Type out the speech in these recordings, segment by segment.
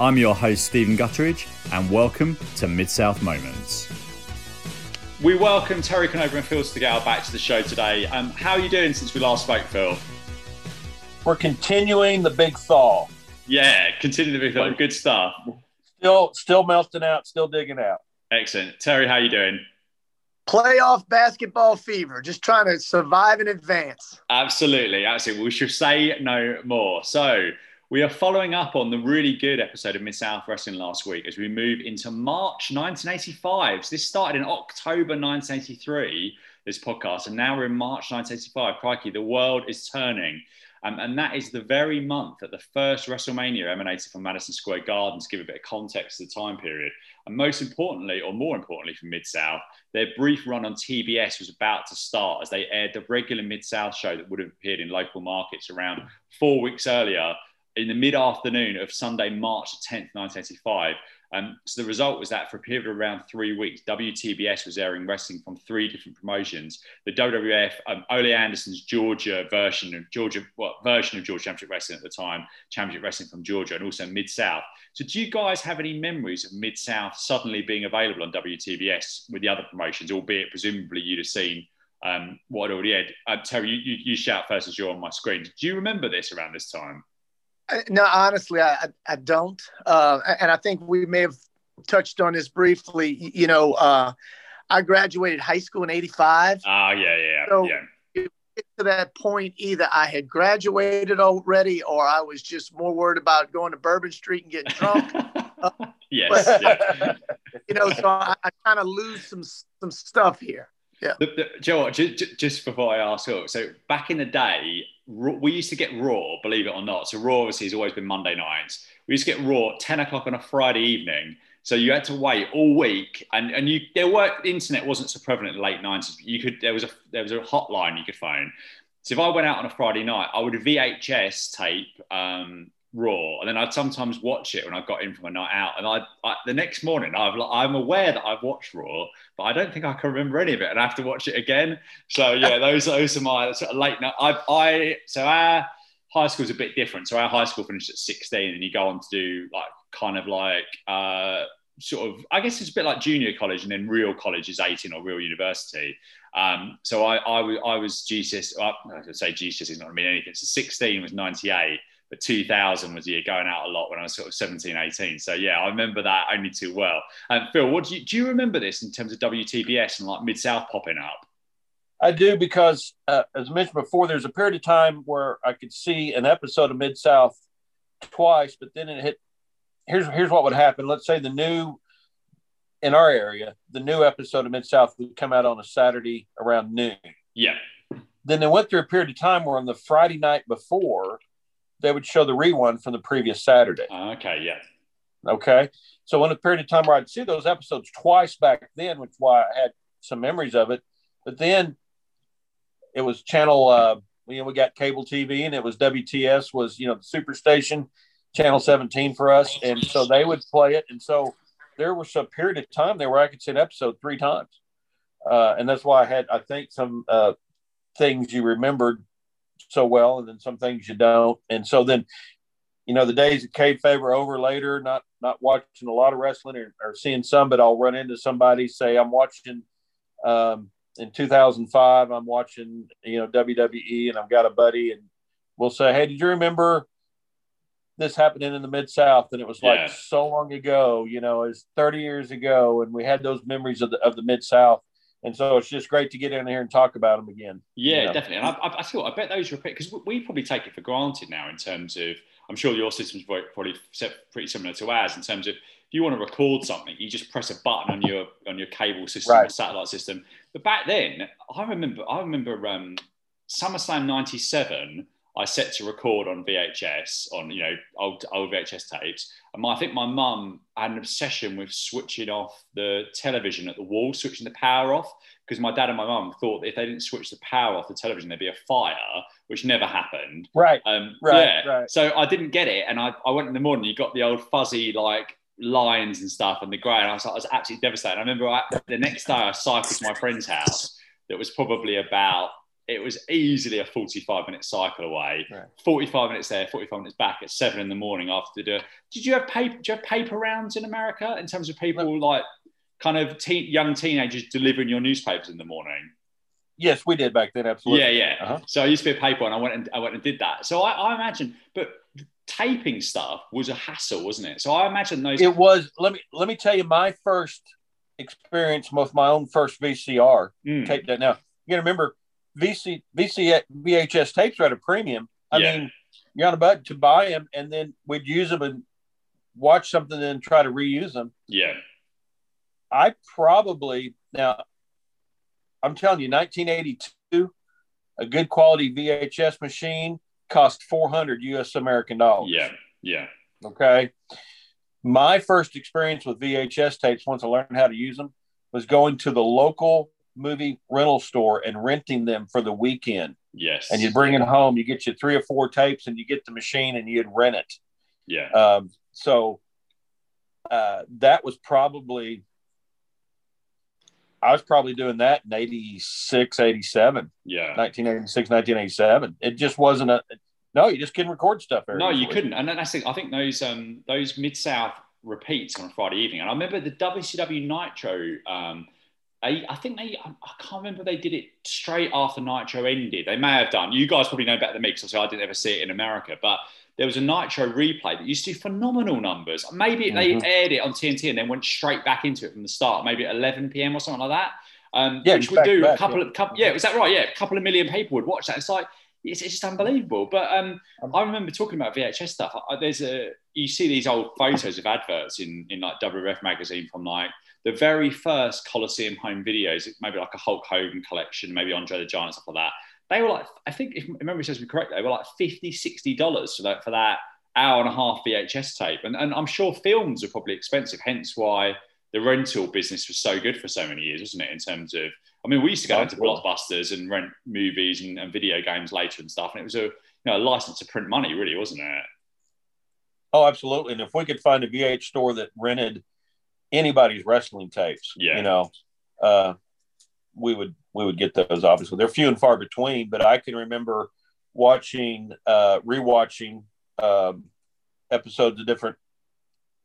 I'm your host, Stephen Gutteridge, and welcome to Mid South Moments. We welcome Terry Conover and Phil Stigall back to the show today. Um, how are you doing since we last spoke, Phil? We're continuing the big thaw. Yeah, continuing the big thaw. Good stuff. Still, still melting out. Still digging out. Excellent, Terry. How are you doing? playoff basketball fever, just trying to survive in advance. Absolutely, absolutely. We should say no more. So we are following up on the really good episode of Mid South Wrestling last week as we move into March 1985. So this started in October 1983, this podcast, and now we're in March 1985. Crikey, the world is turning. Um, and that is the very month that the first WrestleMania emanated from Madison Square Garden to give a bit of context to the time period. And most importantly, or more importantly for Mid South, their brief run on TBS was about to start as they aired the regular Mid South show that would have appeared in local markets around four weeks earlier in the mid afternoon of Sunday, March 10th, 1985. Um, so the result was that for a period of around three weeks, WTBS was airing wrestling from three different promotions. The WWF, um, Ole Anderson's Georgia version of Georgia, what version of Georgia Championship Wrestling at the time, Championship Wrestling from Georgia, and also Mid South. So, do you guys have any memories of Mid South suddenly being available on WTBS with the other promotions, albeit presumably you'd have seen um, what I'd already had? Uh, Terry, you, you, you shout first as you're on my screen. Do you remember this around this time? No, honestly, I, I don't. Uh, and I think we may have touched on this briefly. You know, uh, I graduated high school in 85. Ah, yeah, yeah, so yeah. To that point, either I had graduated already or I was just more worried about going to Bourbon Street and getting drunk. uh, yes. Yeah. you know, so I, I kind of lose some some stuff here. Yeah. The, the, Joe, just, just before I ask, so back in the day, we used to get Raw, believe it or not. So Raw obviously has always been Monday nights. We used to get Raw 10 o'clock on a Friday evening. So you had to wait all week, and, and you there were the internet wasn't so prevalent in the late nineties. You could there was a there was a hotline you could phone. So if I went out on a Friday night, I would VHS tape um, Raw, and then I'd sometimes watch it when I got in from a night out. And I, I the next morning, I've I'm aware that I've watched Raw, but I don't think I can remember any of it, and I have to watch it again. So yeah, those those are my sort of late night. I, I so our high school is a bit different. So our high school finished at 16, and you go on to do like kind of like uh, sort of I guess it's a bit like junior college, and then real college is 18 or real university. Um, so I, I, was I was GCS. I, I say GCS is not gonna mean anything. So 16 was 98 but 2000 was a year going out a lot when I was sort of 17, 18. So yeah, I remember that only too well. And Phil, what do you, do you remember this in terms of WTBS and like Mid South popping up? I do because, uh, as I mentioned before, there's a period of time where I could see an episode of Mid South twice, but then it hit. Here's here's what would happen. Let's say the new in our area, the new episode of Mid South would come out on a Saturday around noon. Yeah. Then they went through a period of time where on the Friday night before, they would show the rerun from the previous Saturday. Okay, yeah. Okay. So in a period of time where I'd see those episodes twice back then, which why I had some memories of it. But then it was channel uh you know, we got cable TV and it was WTS was, you know, the superstation, channel 17 for us. And so they would play it. And so there was a period of time there where I could see an episode three times. Uh, and that's why I had, I think, some uh, things you remembered so well, and then some things you don't. And so then, you know, the days of kayfabe are over later. Not not watching a lot of wrestling or, or seeing some, but I'll run into somebody say I'm watching. Um, in 2005, I'm watching you know WWE, and I've got a buddy, and we'll say, "Hey, did you remember?" this happening in the mid south and it was like yeah. so long ago you know it's 30 years ago and we had those memories of the of the mid south and so it's just great to get in here and talk about them again. Yeah, you know? definitely. And I, I, feel I bet those repeat because we probably take it for granted now in terms of. I'm sure your system's probably pretty similar to ours in terms of if you want to record something, you just press a button on your on your cable system right. or satellite system. But back then, I remember I remember um, SummerSlam '97 I set to record on VHS on you know old old VHS tapes. And my, I think my mum had an obsession with switching off the television at the wall, switching the power off, because my dad and my mum thought that if they didn't switch the power off the television, there'd be a fire, which never happened. Right. Um, right. Yeah. Right. So I didn't get it, and I, I went in the morning. You got the old fuzzy like lines and stuff and the grey, and I was, I was absolutely devastated. I remember I, the next day I cycled to my friend's house that was probably about it was easily a 45 minute cycle away. Right. 45 minutes there, 45 minutes back at seven in the morning after the. Did you have paper? Did you have paper rounds in America in terms of people like kind of teen, young teenagers delivering your newspapers in the morning? Yes, we did back then. Absolutely. Yeah, yeah. Uh-huh. So I used to be a paper and I went and I went and did that. So I, I imagine, but taping stuff was a hassle, wasn't it? So I imagine those. It was. Let me let me tell you my first experience with my own first VCR Mm, tape. That now you remember VC VC VHS tapes are at a premium. I Yeah. mean, you're on a budget to buy them, and then we'd use them and watch something and try to reuse them. yeah, I probably now I'm telling you, 1982, a good quality VHS machine cost 400 US American dollars. yeah, yeah, Okay. My first experience with VHS tapes, once I learned how to use them, was going to the local movie rental store and renting them for the weekend. yes. And you'd bring it home, you get you three or four tapes, and you get the machine and you'd rent it. Yeah, Um, so uh, that was probably, I was probably doing that in 86, 87, yeah. 1986, 1987. It just wasn't a, no, you just couldn't record stuff. No, you couldn't. And that's the, I think those um those mid south repeats on a Friday evening. And I remember the WCW Nitro. Um, I, I think they. I I can't remember they did it straight after Nitro ended. They may have done. You guys probably know better than me because I didn't ever see it in America. But there was a Nitro replay that used to do phenomenal numbers. Maybe Mhm. they aired it on TNT and then went straight back into it from the start. Maybe at 11 p.m. or something like that. Um, Yeah, which would back do a couple yeah. of couple. Yeah, was that right? Yeah, a couple of million people would watch that. It's like it's, it's just unbelievable. But um, I remember talking about VHS stuff. I, there's a you see these old photos of adverts in in like WWF magazine from like the very first Coliseum home videos, maybe like a Hulk Hogan collection, maybe Andre the Giant stuff like that. They were like, I think if memory serves me correct, they were like 50 dollars for that for that hour and a half VHS tape. And and I'm sure films are probably expensive, hence why the rental business was so good for so many years, wasn't it? In terms of, I mean, we used to go into blockbusters and rent movies and, and video games later and stuff, and it was a you know a license to print money, really, wasn't it? Oh, absolutely. And if we could find a VH store that rented anybody's wrestling tapes, Yeah. you know, uh, we would we would get those. Obviously, they're few and far between. But I can remember watching, uh, rewatching um, episodes of different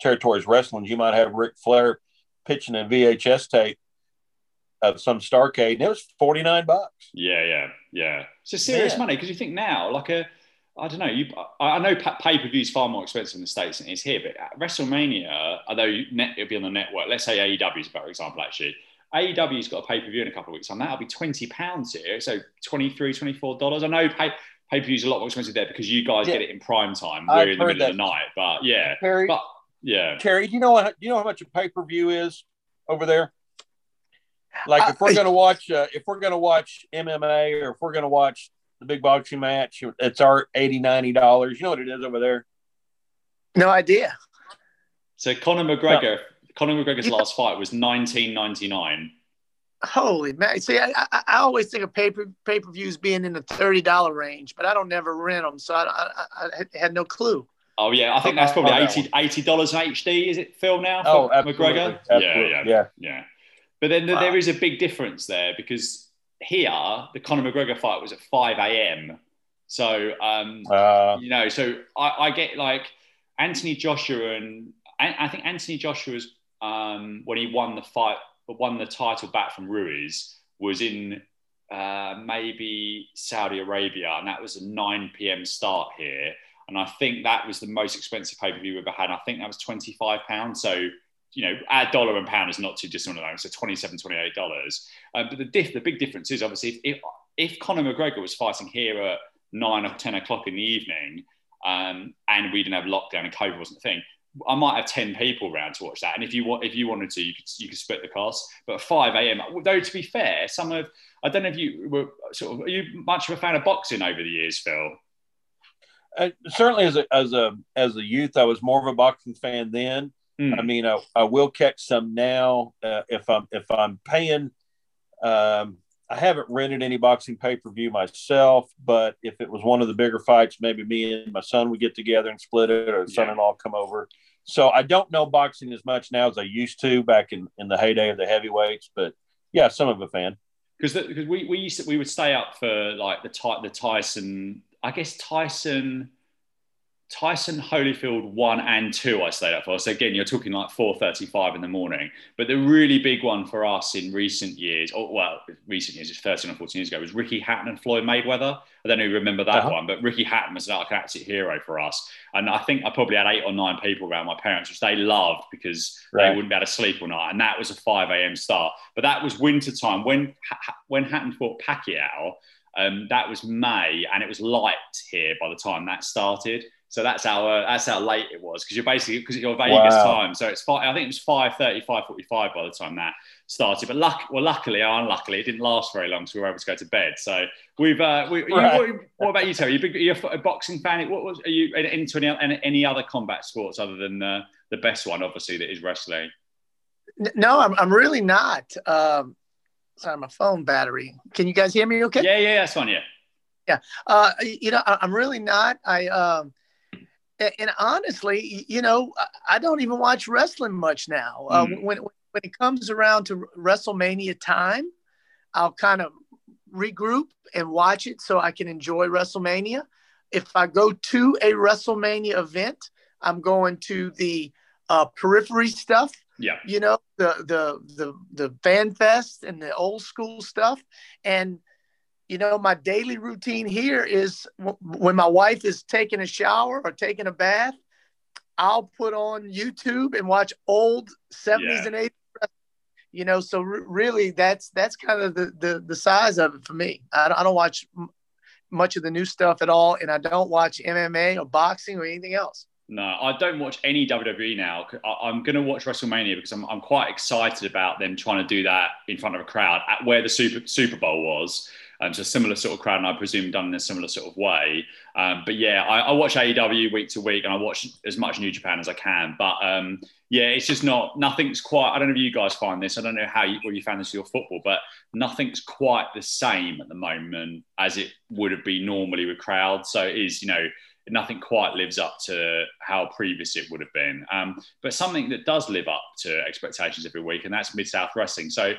territories wrestling. You might have Ric Flair pitching a VHS tape of some Starcade, and it was forty nine bucks. Yeah, yeah, yeah. It's a serious Yeah. money because you think now, like a, I don't know, you. I I know pay per view is far more expensive in the states than it is here, but at WrestleMania, although net, it'll be on the network. Let's say AEW is a better example, actually. AEW's got a pay per view in a couple of weeks, and that'll be twenty pounds here, so 23 dollars. I know pay pay per views a lot more expensive there because you guys Yeah. get it in prime time. I've We're in the middle of the night, but yeah, Terry, but yeah, Terry, do you know what? Do you know how much a pay per view is over there? Like if I- we're gonna watch, uh, if we're gonna watch MMA or if we're gonna watch the big boxing match, it's our 80 dollars. You know what it is over there? No idea. so Conor McGregor, Conor McGregor's last fight was nineteen ninety nine. Holy man! See, I, I, I always think of pay per pay per views being in the thirty dollar range, but I don't never rent them, so I, I, I had- had no clue. Oh yeah, I think that's Oh, probably that 80 dollars in HD. Is it Phil now? For Oh, absolutely. McGregor. Absolutely. Yeah, yeah, yeah. yeah. But then Wow. there is a big difference there because here the Conor McGregor fight was at five a.m. So um, Uh, you know, so I, I get like Anthony Joshua and I, I think Anthony Joshua's um, when he won the fight, won the title back from Ruiz was in uh, maybe Saudi Arabia, and that was a 9 p.m. start here. And I think that was the most expensive pay per view we've ever had. I think that was 25 pounds. So you know, our dollar and pound is not too dissimilar. moment, So 27 $28. Um, but the, diff, the big difference is obviously if, if Conor McGregor was fighting here at nine or 10 o'clock in the evening um, and we didn't have lockdown and COVID wasn't a thing, I might have 10 people around to watch that. And if you want, if you wanted to, you could, you could split the cost. But 5 a.m., though, to be fair, some of, I don't know if you were sort of, are you much of a fan of boxing over the years, Phil? uh, certainly as a as a as a youth, I was more of a boxing fan then. Mm. I mean, I, I will catch some now uh, if I'm if I'm paying. Um, I haven't rented any boxing pay per view myself, but if it was one of the bigger fights, maybe me and my son would get together and split it, or son in law come over. So I don't know boxing as much now as I used to back in, in the heyday of the heavyweights, but yeah, some of a fan. because because we we used to, we would stay up for like the the Tyson. I guess Tyson Tyson Holyfield one and two I stayed up for. So again, you're talking like 4:35 in the morning. But the really big one for us in recent years, or well, recent years, just 13 or 14 years ago, was Ricky Hatton and Floyd Mayweather. I don't know if you remember that uh-huh. one, but Ricky Hatton was like an absolute hero for us. And I think I probably had eight or nine people around my parents, which they loved because right. they wouldn't be able to sleep all night. And that was a 5 a.m. start. But that was winter time when when Hatton fought Pacquiao. Um, that was May, and it was light here by the time that started. So that's how uh, that's how late it was because you're basically because you're Vegas wow. time. So it's five. I think it was 5.30, 5.45 by the time that started. But luck, well, luckily or unluckily, it didn't last very long, so we were able to go to bed. So we've. Uh, we, right. you, what, what, about you, Terry? You, are a boxing fan? What was are you into any, any other combat sports other than uh, the best one, obviously, that is wrestling? No, I'm, I'm really not. Um, sorry, my phone battery. Can you guys hear me? Okay. Yeah, yeah, that's fine. Yeah. Yeah. Uh, you know, I, am really not. I um and honestly, you know, I don't even watch wrestling much now. Mm. Uh, when when it comes around to WrestleMania time, I'll kind of regroup and watch it so I can enjoy WrestleMania. If I go to a WrestleMania event, I'm going to the uh, periphery stuff. Yeah, you know the the the the fan fest and the old school stuff, and you know, my daily routine here is w- when my wife is taking a shower or taking a bath, I'll put on YouTube and watch old 70s yeah. and 80s. You know, so really that's that's kind of the, the the size of it for me. I don't, I don't watch m- much of the new stuff at all, and I don't watch MMA or boxing or anything else. No, I don't watch any WWE now. I, am going to watch WrestleMania because I'm, I'm quite excited about them trying to do that in front of a crowd at where the Super Super Bowl was. Um, so a similar sort of crowd, and I presume done in a similar sort of way. Um, but yeah, I, I, watch AEW week to week, and I watch as much New Japan as I can. But um, yeah, it's just not nothing's quite. I don't know if you guys find this. I don't know how you, what you found this with your football, but nothing's quite the same at the moment as it would have been normally with crowds. So it is, you know nothing quite lives up to how previous it would have been. Um, but something that does live up to expectations every week, and that's Mid South Wrestling. So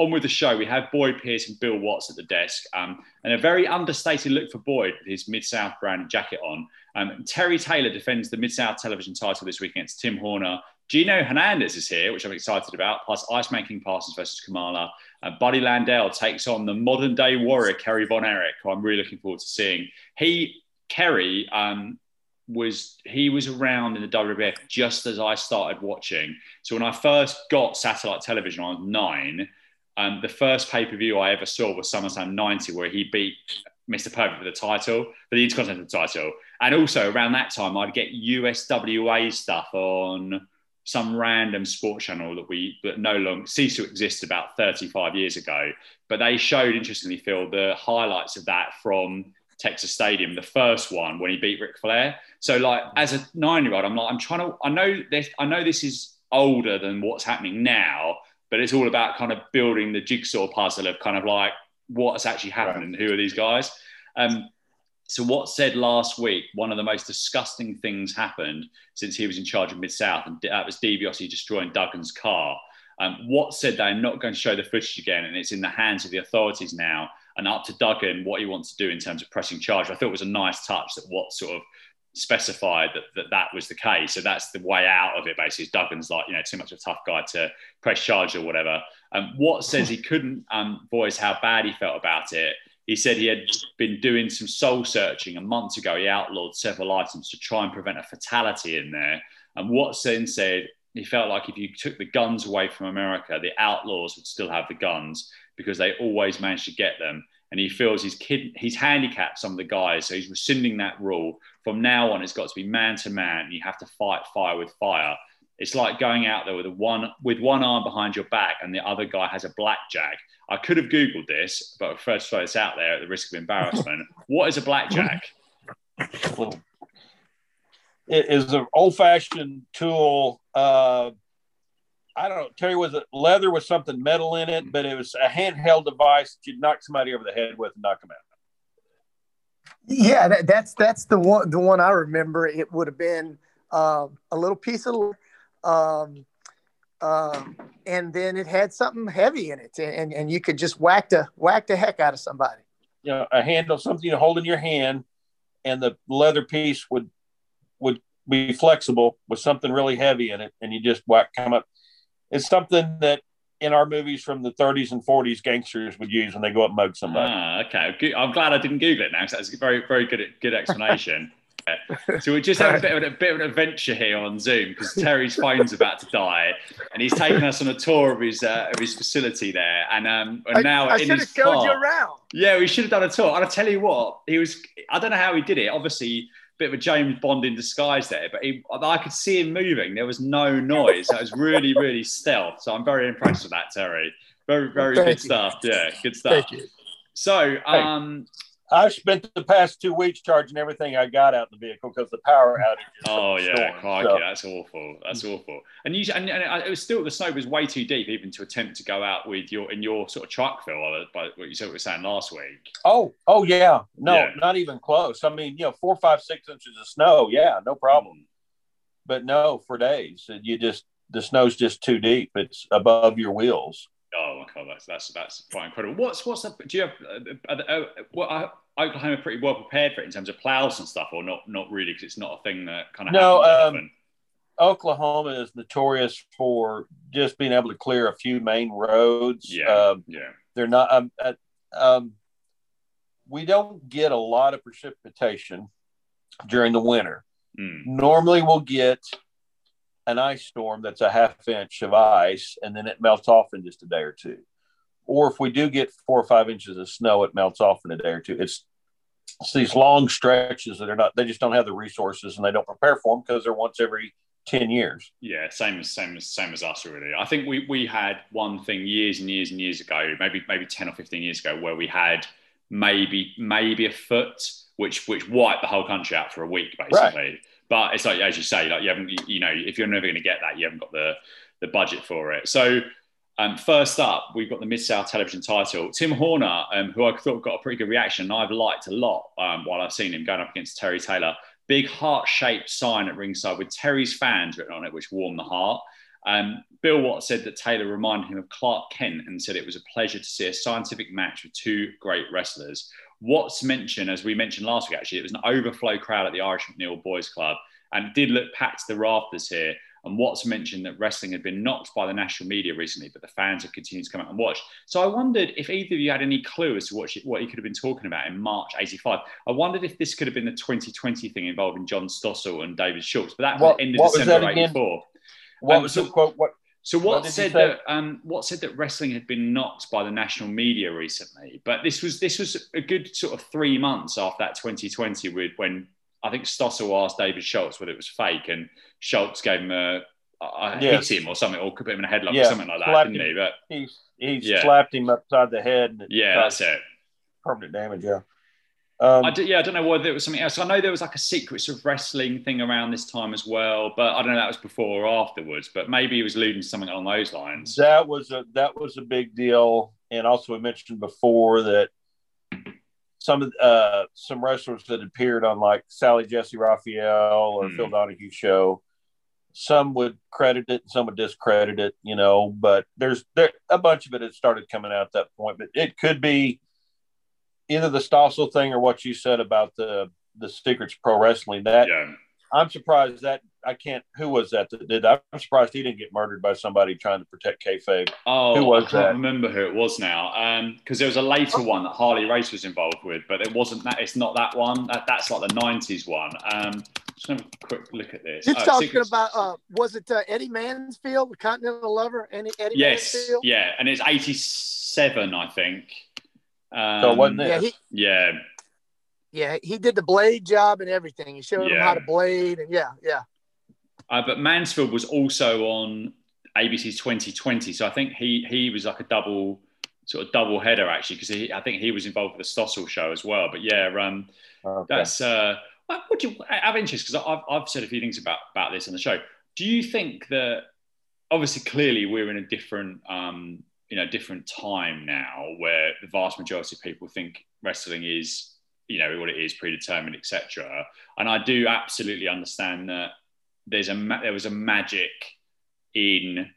on with the show, we have Boyd Pierce and Bill Watts at the desk, um, and a very understated look for Boyd with his Mid South brand jacket on. Um, Terry Taylor defends the Mid South television title this week against Tim Horner. Gino Hernandez is here, which I'm excited about, plus Iceman King Parsons versus Kamala. Uh, Buddy Landel takes on the modern day warrior, Kerry Von Erich, who I'm really looking forward to seeing. He, Kerry, um, was he was around in the WWF just as I started watching. So when I first got satellite television, I was nine um, the first pay per view I ever saw was SummerSlam 90, where he beat Mr. Perfect for the title, for the Intercontinental title. And also around that time, I'd get USWA stuff on some random sports channel that we that no longer ceased to exist about 35 years ago. But they showed, interestingly, Phil, the highlights of that from Texas Stadium, the first one when he beat Ric Flair. So, like as a nine-year-old, I'm like, I'm trying to. I know this. I know this is older than what's happening now, but it's all about kind of building the jigsaw puzzle of kind of like what's actually happening, right. who are these guys. Um, so Watts said last week, one of the most disgusting things happened since he was in charge of Mid South, and that was DiBiase destroying Duggan's car. Um, Watts said they're not going to show the footage again, and it's in the hands of the authorities now, and up to Duggan what he wants to do in terms of pressing charge. I thought it was a nice touch that Watts sort of specified that, that that was the case. So that's the way out of it. Basically, Duggan's like you know too much of a tough guy to press charge or whatever. Um, Watt says he couldn't um, voice how bad he felt about it. He said he had been doing some soul searching a month ago. He outlawed several items to try and prevent a fatality in there. And Watson said he felt like if you took the guns away from America, the outlaws would still have the guns because they always managed to get them and he feels he's kid he's handicapped some of the guys, so he's rescinding that rule. From now on, it's got to be man to man. You have to fight fire with fire. It's like going out there with a one with one arm behind your back and the other guy has a blackjack. I could have googled this, but I prefer to throw this out there at the risk of embarrassment. what is a blackjack? It is an old-fashioned tool. Uh, I don't know, Terry, was it leather with something metal in it, but it was a handheld device that you'd knock somebody over the head with and knock them out. Yeah, that, that's that's the one the one I remember. It would have been uh, a little piece of um, um, and then it had something heavy in it, and, and you could just whack the whack the heck out of somebody. You know, a handle, something you hold in your hand, and the leather piece would would be flexible with something really heavy in it, and you just whack come up. It's something that in our movies from the 30s and 40s, gangsters would use when they go up and mug somebody. Ah, okay. I'm glad I didn't Google it now because that's a very, very good, good explanation. so we just have a bit, of a, a bit of an adventure here on Zoom because Terry's phone's about to die, and he's taking us on a tour of his uh, of his facility there. And um, and now I, I in his showed car, you around. Yeah, we should have done a tour. And I tell you what, he was. I don't know how he did it. Obviously, bit of a James Bond in disguise there, but he, I could see him moving. There was no noise. That was really, really stealth. So I'm very impressed with that, Terry. Very, very Thank good you. stuff. Yeah, good stuff. Thank you. So, um, I've spent the past two weeks charging everything I got out in the vehicle because the power outage. oh yeah, storm, so- that's awful. That's awful. And you and, and it was still the snow was way too deep even to attempt to go out with your in your sort of truck, Phil. Uh, by what you said, we were saying last week. Oh, oh yeah. No, Yeah. not even close. I mean, you know, four, five, six inches of snow. Yeah, no problem. Mm. But no, for days, you just the snow's just too deep. It's above your wheels. Oh my god, that's that's that's quite incredible. What's what's the, do you have uh, uh, uh, what are Oklahoma pretty well prepared for it in terms of plows and stuff, or not? Not really, because it's not a thing that kind of No, um. Oklahoma is notorious for just being able to clear a few main roads. Yeah, Um, yeah, they're not. Um, um, we don't get a lot of precipitation during the winter. Mm. Normally, we'll get an ice storm that's a half inch of ice, and then it melts off in just a day or two. Or if we do get four or five inches of snow, it melts off in a day or two. It's it's these long stretches that are not. They just don't have the resources, and they don't prepare for them because they're once every ten years. Yeah, same as same as same as us really. I think we we had one thing years and years and years ago, maybe maybe ten or fifteen years ago, where we had maybe maybe a foot, which which wiped the whole country out for a week basically. But it's like as you say, like you haven't you- know if you're never going to get that, you haven't got the the budget for it. So. Um, first up, we've got the Mid South Television title. Tim Horner, um, who I thought got a pretty good reaction, I've liked a lot um, while I've seen him going up against Terry Taylor big heart-shaped sign at ringside with Terry's fans written on it, which warmed the heart. Um, Bill Watt said that Taylor reminded him of Clark Kent and said it was a pleasure to see a scientific match with two great wrestlers. Watts mentioned, as we mentioned last week, actually, it was an overflow crowd at the Irish McNeil Boys Club, and it did look packed to the rafters here. And Watts mentioned that wrestling had been knocked by the national media recently, but the fans have continued to come out and watch. So I wondered if either of you had any clue as to what, she, what he could have been talking about in March 85. I wondered if this could have been the 2020 thing involving John Stossel and David Schultz, but that was What- end of what was December that again? 84. What Um, was so- the quote? What So What Watts said that um, Watts said that wrestling had been knocked by the national media recently, but this was this was a good sort of three months after that 2020 with when I think Stossel asked David Schultz whether it was fake, and Schultz gave him a, a Yes. hit him or something, or could put him in a headlock Yeah, or something like that, didn't him. he? But he he Yeah. slapped him upside the head. And yeah, that's it. permanent damage. Yeah. Um, I do, yeah, I don't know whether it was something else. I know there was like a secrets of wrestling thing around this time as well, but I don't know if that was before or afterwards. But maybe he was alluding to something along those lines. that was a that was a big deal, and also we mentioned before that some of uh, some wrestlers that appeared on like Sally Jessy Raphael or Hmm. Phil Donahue show, some would credit it, some would discredit it, you know. But there's there a bunch of it had started coming out at that point, but it could be either the Stossel thing or what you said about the the secrets pro wrestling. That Yeah. I'm surprised that I can't. Who was that that did? that? I'm surprised he didn't get murdered by somebody trying to protect kayfabe. Oh, Who was I can't that? remember who it was now. Because there was a later one that Harley Race was involved with, but it wasn't that. It's not that one. That, that's like the '90s one. Um, just have a quick look at this. You're Oh, talking Secrets- about uh, was it uh, Eddie Mansfield, the Continental Lover, Eddie, Eddie Yes, Mansfield? yeah, and it's '87, I think. Um, So it wasn't Yeah, he Yeah, yeah he did the blade job and everything. He showed him how to blade and yeah, yeah. uh, but Mansfield was also on ABC's 2020, so I think he he was like a double sort of double header actually, because I think he was involved with the Stossel show as well. But yeah, um, Okay. That's uh, what would you have interest because I've, I've said a few things about about this on the show. Do you think that obviously clearly we're in a different um, you know different time now where the vast majority of people think wrestling is you know what it is predetermined etc. And I do absolutely understand that there's a there was a magic in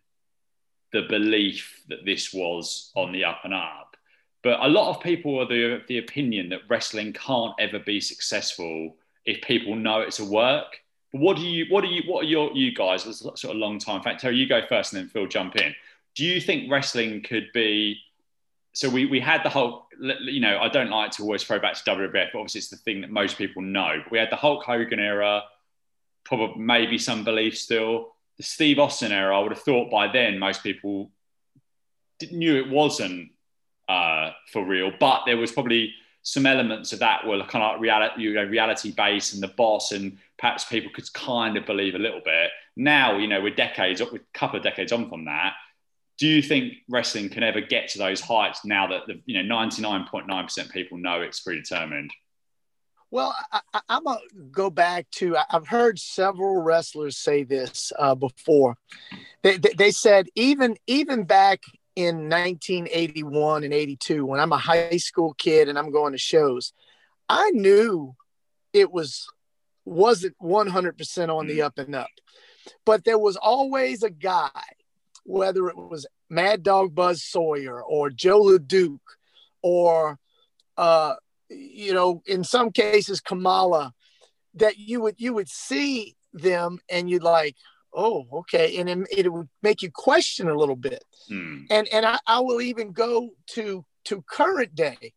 the belief that this was on the up and up. But a lot of people are the, the opinion that wrestling can't ever be successful if people know it's a work. But what do you, what do you, what are your, you guys, as sort of long time, in fact, Terry, you go first and then Phil jump in. Do you think wrestling could be, so we, we had the whole, you know, I don't like to always throw back to WWF, but obviously it's the thing that most people know. We had the Hulk Hogan era, probably maybe some belief still. The Steve Austin era, I would have thought by then most people knew it wasn't uh, for real, but there was probably some elements of that were kind of reality, you know, reality based, and the boss, and perhaps people could kind of believe a little bit. Now, you know, we're decades, a couple of decades on from that. Do you think wrestling can ever get to those heights now that the you know ninety nine point nine percent people know it's predetermined? Well, I, am gonna go back to. I've heard several wrestlers say this uh, before. They, they, they said even even back in 1981 and 82 when I'm a high school kid and I'm going to shows, I knew it was wasn't 100% on the mm. up and up, but there was always a guy, whether it was Mad Dog Buzz Sawyer or Joe LeDuc or uh, you know, in some cases, Kamala, that you would you would see them and you'd like, oh, okay, and it, it would make you question a little bit. Hmm. And and I, I will even go to to current day,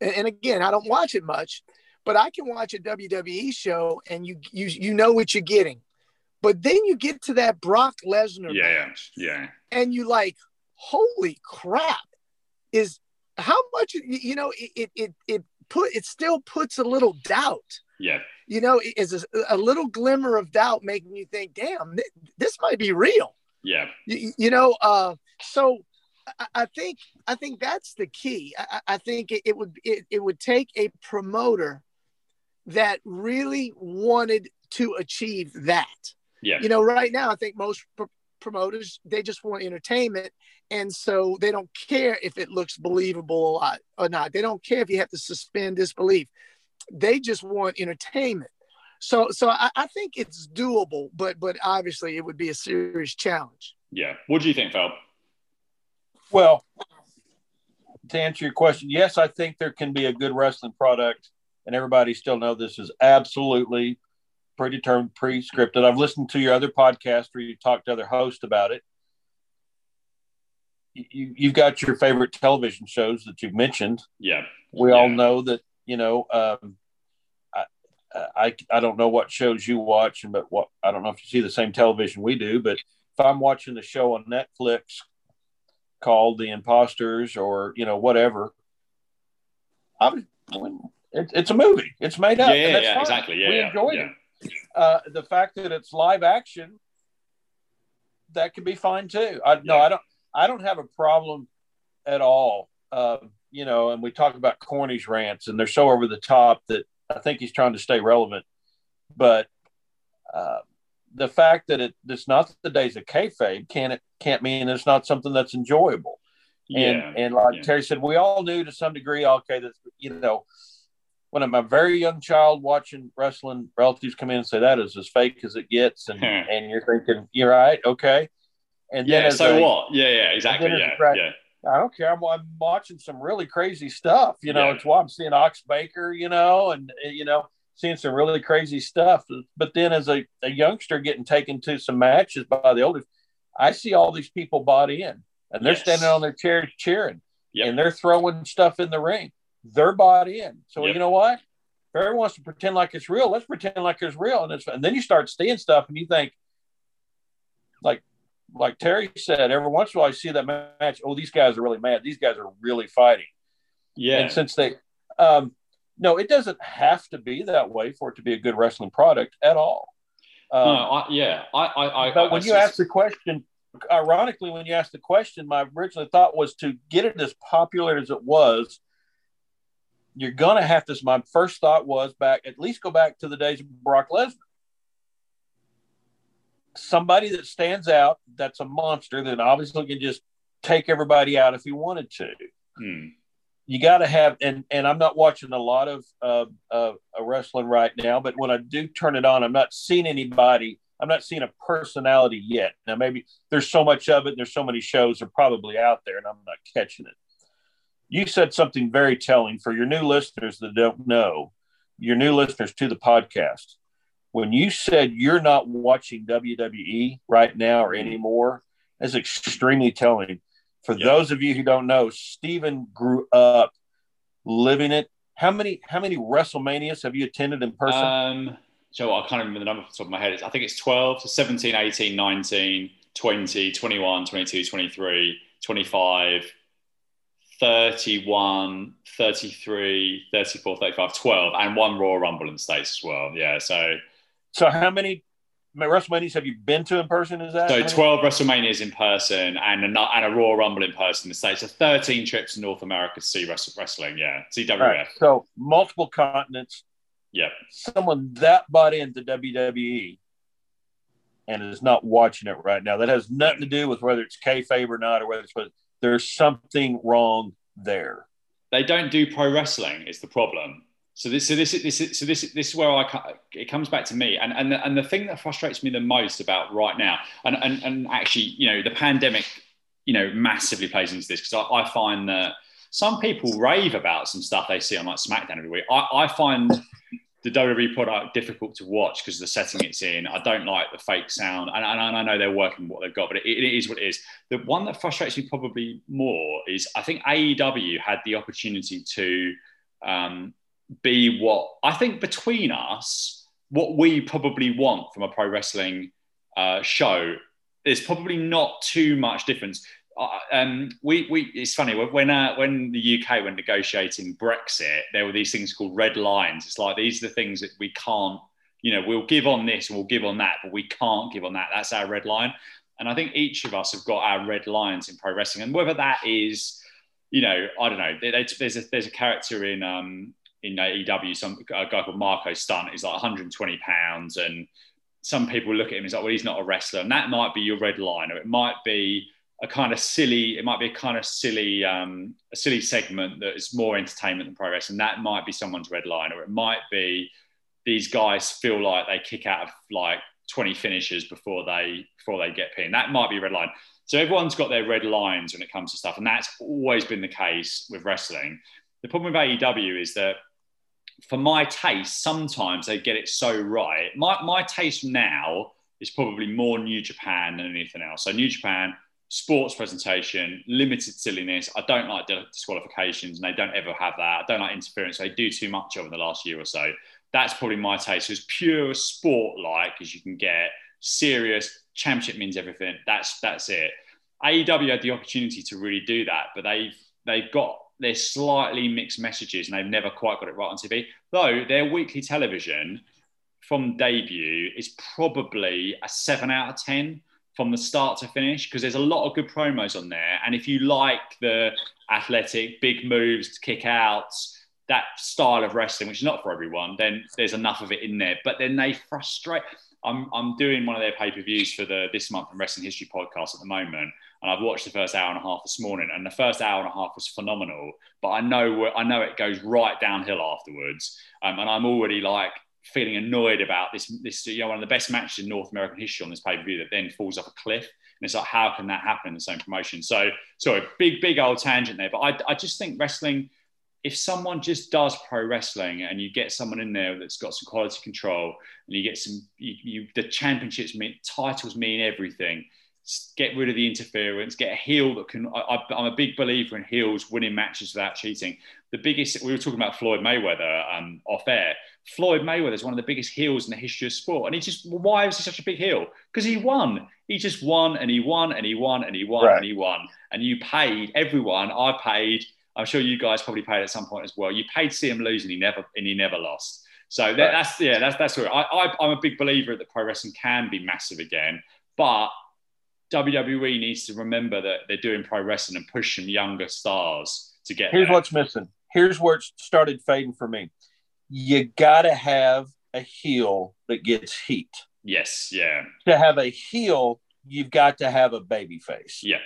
and, and again, I don't watch it much, but I can watch a WWE show and you you you know what you're getting. But then you get to that Brock Lesnar yeah, match, yeah, and you like, holy crap, is how much you know it it it, put it still puts a little doubt. Yeah. You know is a, a, little glimmer of doubt making you think damn this might be real. Yeah. You, you know uh so I, I, think i think that's the key. I, I think it, it would it, it would take a promoter that really wanted to achieve that yeah you know right now i think most pr- promoters they just want entertainment and so they don't care if it looks believable or not. They don't care if you have to suspend disbelief. They just want entertainment. So so I, I, think it's doable but but obviously it would be a serious challenge. Yeah. What do you think phil well to answer your question yes i think there can be a good wrestling product and everybody still know this is absolutely predetermined pre-scripted i've listened to your other podcast where you talked to other hosts about it you, you've got your favorite television shows that you've mentioned. Yeah. We yeah. all know that, you know, um, I, I, I don't know what shows you watch, and but what, I don't know if you see the same television we do, but if I'm watching the show on Netflix called The Imposters or, you know, whatever, I'm, it, it's a movie. It's made up. Yeah, yeah, yeah exactly. Yeah, we yeah, enjoy yeah. it. Uh, the fact that it's live action, that could be fine too. I no, I don't. I don't have a problem at all. Uh, you know, and we talk about Corny's rants, and they're so over the top that I think he's trying to stay relevant. But uh, the fact that it, it's not the days of kayfabe can't it can't mean it's not something that's enjoyable. And yeah, and like yeah. Terry said, we all knew to some degree. Okay, that you know, when I'm a very young child watching wrestling, relatives come in and say that is as fake as it gets, and hmm. and you're thinking, you're right, okay. And yeah, so a, what? Yeah, yeah, exactly. Yeah, yeah. I don't care. I'm, I'm, watching some really crazy stuff. You know, yeah. it's why I'm seeing Ox Baker. You know, and eh, you know, seeing some really crazy stuff. But then, as a, a youngster getting taken to some matches by the oldest, I see all these people bought in, and they're yes. standing on their chairs cheering, yep. and they're throwing stuff in the ring. They're bought in. So yep. you know what? If everyone wants to pretend like it's real, let's pretend like it's real. And, it's, and then you start seeing stuff, and you think, like like Terry said, every once in a while I see that match. Oh, these guys are really mad. These guys are really fighting. Yeah. And since they, um, no, it doesn't have to be that way for it to be a good wrestling product at all. Um, no, I, yeah, I, I, I but when I, you ask the question, ironically, when you ask the question, my original thought was to get it as popular as it was. You're gonna have to. My first thought was back, at least go back to the days of Brock Lesnar somebody that stands out that's a monster that obviously can just take everybody out if he wanted to. Hmm. You got to have, and and I'm not watching a lot of uh, uh, wrestling right now, but when I do turn it on, I'm not seeing anybody I'm not seeing a personality yet. Now maybe there's so much of it. And there's so many shows are probably out there, and I'm not catching it. You said something very telling for your new listeners that don't know, your new listeners to the podcast. When you said you're not watching WWE right now or anymore, that's extremely telling. For Yeah. those of you who don't know, Steven grew up living it. How many how many WrestleManias have you attended in person? Um, so I can't remember the number off the top of my head. I think it's 12, so 17, 18, 19, 20, 21, 22, 23, 25, 31, 33, 34, 35, 12, and one Royal Rumble in the States as well. Yeah. So, so how many WrestleManias have you been to in person? Is that so 12 WrestleManias in person and a, and a Royal Rumble in person in the States. So 13 trips to North America to see wrestling. Yeah. CWF. Right, so multiple continents. Yeah. Someone that bought into WWE and is not watching it right now. That has nothing to do with whether it's kayfabe or not, or whether it's there's something wrong there. they don't do pro wrestling is the problem. So this, so this, this, so this, this is where I, it comes back to me, and and the, and the thing that frustrates me the most about right now, and and and actually, you know, the pandemic, you know, massively plays into this because I, I find that some people rave about some stuff they see on like SmackDown every week. I, I find the WWE product difficult to watch because of the setting it's in. I don't like the fake sound, and, and I know they're working what they've got, but it, it is what it is. The one that frustrates me probably more is I think AEW had the opportunity to um, be what I think between us, what we probably want from a pro wrestling uh, show. There's probably not too much difference. Um, we, we, it's funny when uh, when the UK were negotiating Brexit, there were these things called red lines. It's like these are the things that we can't, you know, we'll give on this and we'll give on that, but we can't give on that. That's our red line. And I think each of us have got our red lines in pro wrestling, and whether that is, you know, I don't know. There's a there's a character in um in AEW, some a guy called Marko Stunt. He's like 120 pounds, and some people look at him it's like, well, he's not a wrestler, and that might be your red line, or it might be a kind of silly, it might be a kind of silly, um, a silly segment that is more entertainment than pro and That might be someone's red line, or it might be these guys feel like they kick out of like 20 finishers before they before they get pinned. That might be red line. So everyone's got their red lines when it comes to stuff, and that's always been the case with wrestling. The problem with AEW is that for my taste, sometimes they get it so right. My, my taste now is probably more New Japan than anything else. So New Japan, sports presentation, limited silliness. I don't like disqualifications, and they don't ever have that. I don't like interference. They do too much in the last year or so. That's probably my taste. So As pure sport-like as you can get, serious. Championship means everything. That's that's it. AEW had the opportunity to really do that, but they've they've got their slightly mixed messages and they've never quite got it right on TV. Though their weekly television from debut is probably a seven out of 10 from the start to finish because there's a lot of good promos on there. And if you like the athletic, big moves, kick outs, that style of wrestling, which is not for everyone, then there's enough of it in there. But then they frustrate. I'm, I'm doing one of their pay per views for the This Month in Wrestling History podcast at the moment and I've watched the first hour and a half this morning, and the first hour and a half was phenomenal. But I know I know it goes right downhill afterwards, um, and I'm already like feeling annoyed about this. This you know one of the best matches in North American history on this pay per view that then falls off a cliff, and it's like how can that happen in the same promotion? So sorry, big big old tangent there, but I I just think wrestling. If someone just does pro wrestling and you get someone in there that's got some quality control and you get some, you, you the championships mean titles mean everything get rid of the interference, get a heel that can. I, am a big believer in heels winning matches without cheating. The biggest, we were talking about Floyd Mayweather um, off air. Floyd Mayweather is one of the biggest heels in the history of sport. And he just, why was he such a big heel? Because he won. He just won and he won and he won and he won Right. and he won. And you paid everyone. I paid. I'm sure you guys probably paid at some point as well. You paid to see him lose and he never and he never lost. So that, Right. that's yeah, that's that's what I, I I'm a big believer that pro wrestling can be massive again, but WWE needs to remember that they're doing pro wrestling and pushing younger stars to get Here's there. what's missing. Here's where it started fading for me. You got to have a heel that gets heat. yes, yeah, To have a heel, you've got to have a baby face. yeah,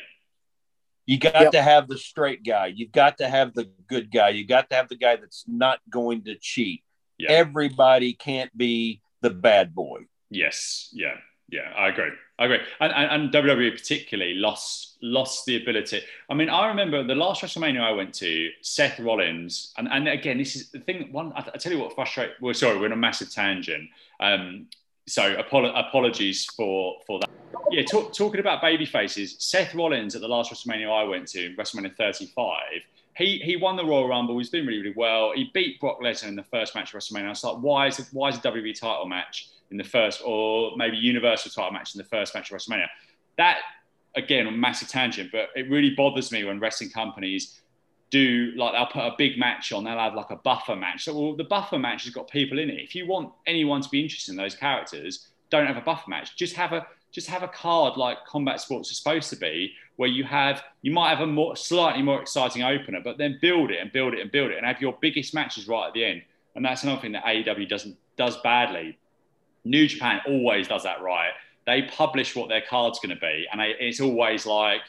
You got Yep. to have the straight guy. You've got to have the good guy. You got to have the guy that's not going to cheat. Yeah. Everybody can't be the bad boy. yes, yeah, yeah, I agree. I agree. And, and, and, WWE particularly lost lost the ability. I mean, I remember the last WrestleMania I went to, Seth Rollins, and, and again, this is the thing. One, I, I tell you what frustrates. Well, sorry, we're in a massive tangent. Um, so apolo- apologies for for that. Yeah, talk, talking about baby faces, Seth Rollins at the last WrestleMania I went to, WrestleMania 35. He, he won the Royal Rumble. He's doing really, really well. He beat Brock Lesnar in the first match of WrestleMania. I was like, why is it, why is a WWE title match in the first, or maybe Universal title match in the first match of WrestleMania? That again, a massive tangent, but it really bothers me when wrestling companies do like they'll put a big match on, they'll have like a buffer match. So well, the buffer match has got people in it. If you want anyone to be interested in those characters, don't have a buffer match. Just have a just have a card like combat sports are supposed to be, where you have you might have a more slightly more exciting opener, but then build it and build it and build it and have your biggest matches right at the end. And that's another thing that AEW doesn't does badly. New Japan always does that right. They publish what their card's going to be, and it's always like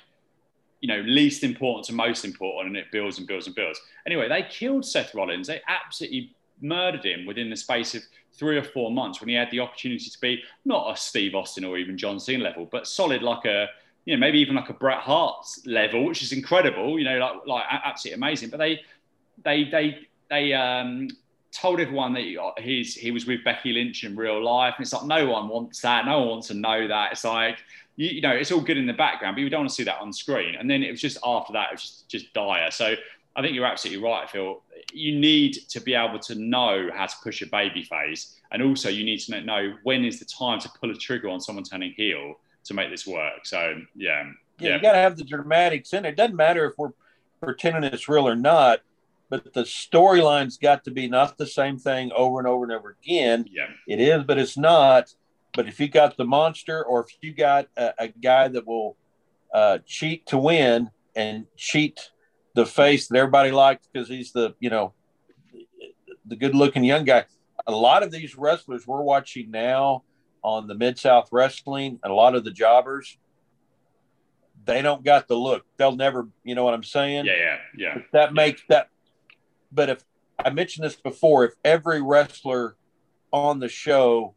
you know, least important to most important, and it builds and builds and builds. Anyway, they killed Seth Rollins. They absolutely murdered him within the space of three or four months when he had the opportunity to be not a Steve Austin or even John Cena level, but solid like a, you know, maybe even like a Bret Hart level, which is incredible, you know, like, like absolutely amazing. But they, they, they, they um, told everyone that uh, he's, he was with Becky Lynch in real life. And it's like, no one wants that. No one wants to know that. It's like, you, you, know, it's all good in the background, but you don't want to see that on screen. And then it was just after that, it was just, just dire. So I think you're absolutely right, Phil. You need to be able to know how to push a baby face. And also, you need to know when is the time to pull a trigger on someone turning heel to make this work. So, yeah. Yeah, yeah. you got to have the dramatics in it. It doesn't matter if we're pretending it's real or not, but the storyline's got to be not the same thing over and over and over again. Yeah. It is, but it's not but if you got the monster, or if you got a, a guy that will uh, cheat to win and cheat the face that everybody likes because he's the you know the good-looking young guy. A lot of these wrestlers we're watching now on the Mid South Wrestling, and a lot of the jobbers, they don't got the look. They'll never, you know what I'm saying? Yeah, yeah, yeah. But that makes that. But if I mentioned this before, if every wrestler on the show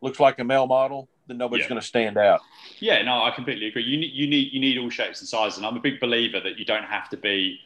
looks like a male model, then nobody's yeah. going to stand out. Yeah, no, I completely agree. You need, you need, you need all shapes and sizes, and I'm a big believer that you don't have to be.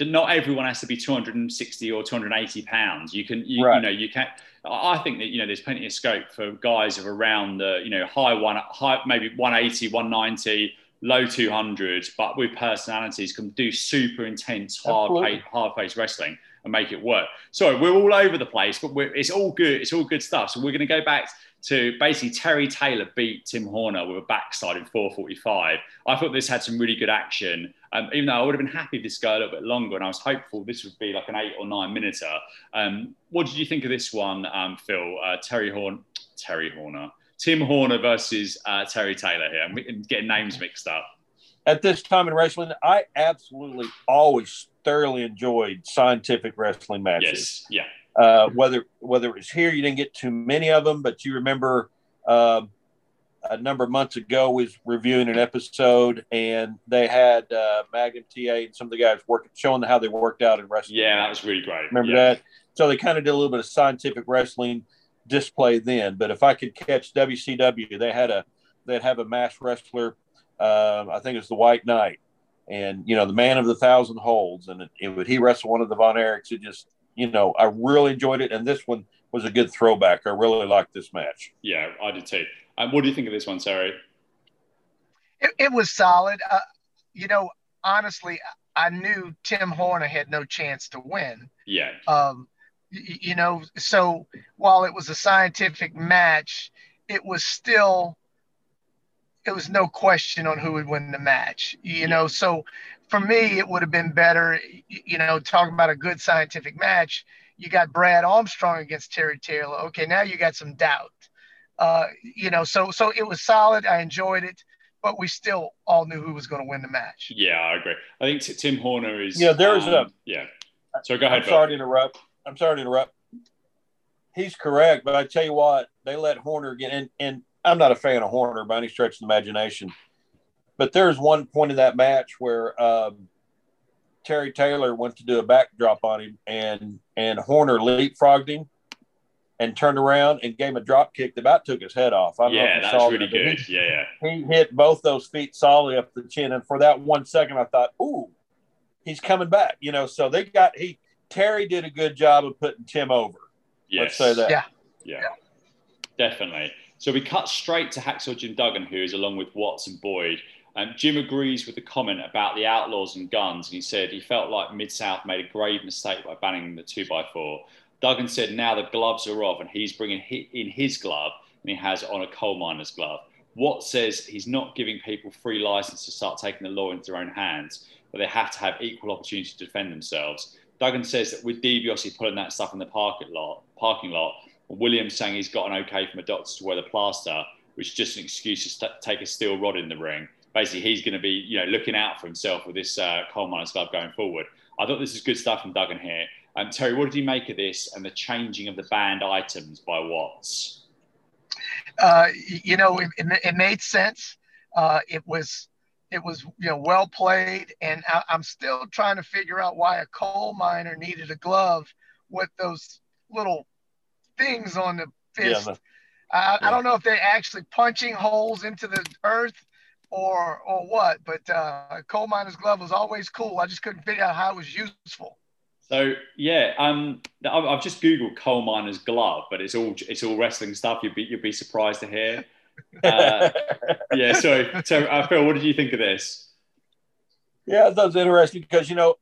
Not everyone has to be 260 or 280 pounds. You can, you, right. you know, you can. I think that you know there's plenty of scope for guys of around the you know high one, high maybe 180, 190, low 200s, but with personalities can do super intense, hard pace, hard pace wrestling and make it work. So we're all over the place, but it's all good. It's all good stuff. So we're going to go back to basically Terry Taylor beat Tim Horner with a backside in 445. I thought this had some really good action. Um, even though I would have been happy this go a little bit longer, and I was hopeful this would be like an eight or nine minute. Um, what did you think of this one, um, Phil? Uh, Terry Horn, Terry Horner, Tim Horner versus uh, Terry Taylor here. I'm getting names mixed up. At this time in wrestling, I absolutely always thoroughly enjoyed scientific wrestling matches. Yes, yeah. Uh, whether whether it was here, you didn't get too many of them, but you remember uh, a number of months ago was reviewing an episode, and they had uh, Magnum TA and some of the guys working, showing how they worked out in wrestling. Yeah, that was really great. Remember yeah. that? So they kind of did a little bit of scientific wrestling display then. But if I could catch WCW, they had a they'd have a mass wrestler. Uh, I think it was the White Knight, and you know the man of the thousand holds, and it, it would he wrestle one of the Von Erichs. It just you know, I really enjoyed it, and this one was a good throwback. I really liked this match. Yeah, I did too. Um, what do you think of this one, Sarah? It, it was solid. Uh, you know, honestly, I knew Tim Horner had no chance to win. Yeah. Um, you, you know, so while it was a scientific match, it was still it was no question on who would win the match. You know, so for me, it would have been better, you know, talking about a good scientific match. You got Brad Armstrong against Terry Taylor. Okay, now you got some doubt. Uh, you know, so so it was solid. I enjoyed it, but we still all knew who was going to win the match. Yeah, I agree. I think t- Tim Horner is. Yeah, there's um, a. Yeah. So go ahead. I'm sorry to interrupt. I'm sorry to interrupt. He's correct, but I tell you what, they let Horner get in, and I'm not a fan of Horner by any stretch of the imagination. But there's one point in that match where um, Terry Taylor went to do a backdrop on him, and and Horner leapfrogged him, and turned around and gave him a drop kick that about took his head off. I yeah, that's really good. He, yeah, he hit both those feet solidly up the chin, and for that one second, I thought, "Ooh, he's coming back." You know, so they got he Terry did a good job of putting Tim over. Yes. Let's say that. Yeah. yeah, yeah, definitely. So we cut straight to Hacksaw Jim Duggan, who is along with Watts and Boyd. Um, Jim agrees with the comment about the outlaws and guns, and he said he felt like Mid South made a grave mistake by banning the 2x4. Duggan said now the gloves are off and he's bringing in his glove and he has on a coal miner's glove. Watt says he's not giving people free license to start taking the law into their own hands, but they have to have equal opportunity to defend themselves. Duggan says that with DiBiase pulling that stuff in the parking lot, parking lot, Williams saying he's got an okay from a doctor to wear the plaster, which is just an excuse to st- take a steel rod in the ring. Basically, he's going to be, you know, looking out for himself with this uh, coal miner's glove going forward. I thought this is good stuff from Duggan here. Um, Terry, what did you make of this and the changing of the banned items by Watts? Uh, you know, it, it made sense. Uh, it was it was you know well played, and I, am still trying to figure out why a coal miner needed a glove with those little things on the fist. Yeah, I, yeah. I, don't know if they're actually punching holes into the earth or or what, but uh, a coal miner's glove was always cool. I just couldn't figure out how it was useful. So yeah, um, I've just googled coal miner's glove, but it's all it's all wrestling stuff. You'd be you'd be surprised to hear. Uh, yeah, sorry. so uh, Phil, what did you think of this? Yeah, that was interesting because you know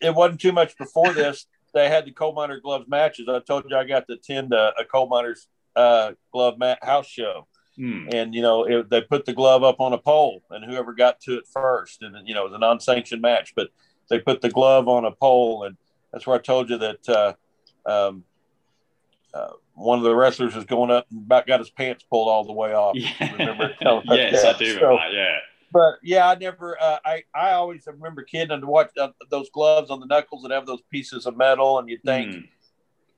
it wasn't too much before this. They had the coal miner gloves matches. I told you I got to attend a, a coal miner's uh, glove mat house show, hmm. and you know it, they put the glove up on a pole, and whoever got to it first, and you know it was a non-sanctioned match, but they put the glove on a pole and that's where I told you that uh, um, uh, one of the wrestlers is going up and about got his pants pulled all the way off. Yeah. Remember yes, that? I do. So, yeah. But yeah, I never. Uh, I I always remember kidding to watch uh, those gloves on the knuckles that have those pieces of metal, and you think. Mm.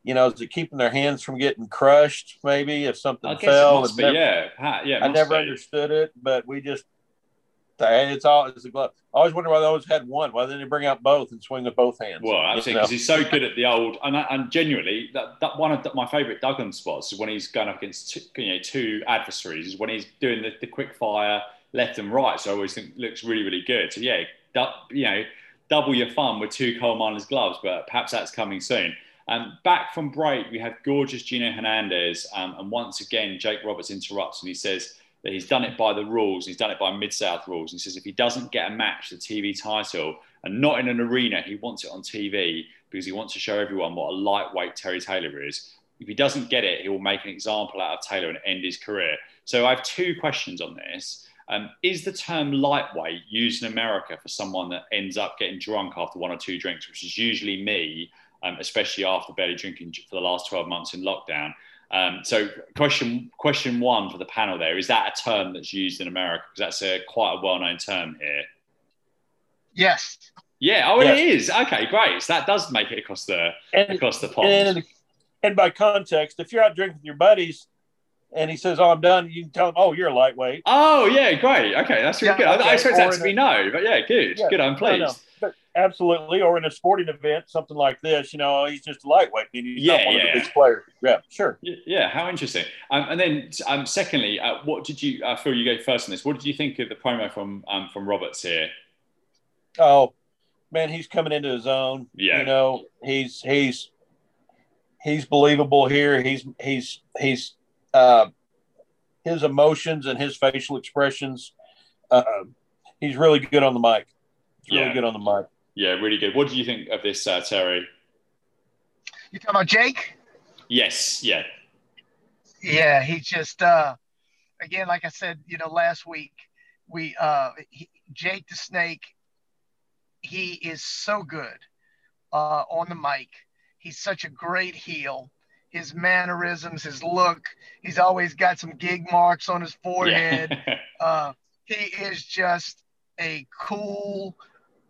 You know, is it keeping their hands from getting crushed? Maybe if something fell. It never, yeah, yeah. I never be. understood it, but we just it's all it's a glove. I always wonder why they always had one. Why didn't they bring out both and swing with both hands? Well, absolutely, because he's so good at the old and, and genuinely that, that one of the, my favourite Duggan spots is when he's going up against two, you know two adversaries. Is when he's doing the, the quick fire left and right. So I always think looks really really good. So yeah, you know, double your fun with two coal miners gloves, but perhaps that's coming soon. Um, back from break, we have gorgeous Gino Hernandez, um, and once again Jake Roberts interrupts and he says that he's done it by the rules. He's done it by Mid South rules. He says if he doesn't get a match, the TV title, and not in an arena, he wants it on TV because he wants to show everyone what a lightweight Terry Taylor is. If he doesn't get it, he will make an example out of Taylor and end his career. So I have two questions on this. Um, is the term lightweight used in America for someone that ends up getting drunk after one or two drinks, which is usually me, um, especially after barely drinking for the last 12 months in lockdown? Um, so, question question one for the panel there is that a term that's used in America? Because that's a quite a well known term here. Yes. Yeah. Oh, yes. it is. Okay, great. So that does make it across the and, across the pond. And, and by context, if you're out drinking with your buddies and he says, "Oh, I'm done," you can tell him, "Oh, you're a lightweight." Oh, yeah, great. Okay, that's really yeah, good. Okay. I, I expect that to be no, but yeah, good. Yeah, good. I'm pleased. Absolutely, or in a sporting event, something like this, you know, he's just a lightweight. He's yeah, not one yeah. of the big players. Yeah, sure. Yeah, how interesting. Um, and then, um, secondly, uh, what did you? I feel you go first on this. What did you think of the promo from um, from Roberts here? Oh, man, he's coming into his own. Yeah, you know, he's he's he's believable here. He's he's he's uh, his emotions and his facial expressions. Uh, he's really good on the mic. He's really yeah. good on the mic. Yeah, really good. What do you think of this, uh, Terry? You talking about Jake? Yes. Yeah. Yeah, he just uh, again, like I said, you know, last week we uh, he, Jake the Snake. He is so good uh, on the mic. He's such a great heel. His mannerisms, his look. He's always got some gig marks on his forehead. Yeah. uh, he is just a cool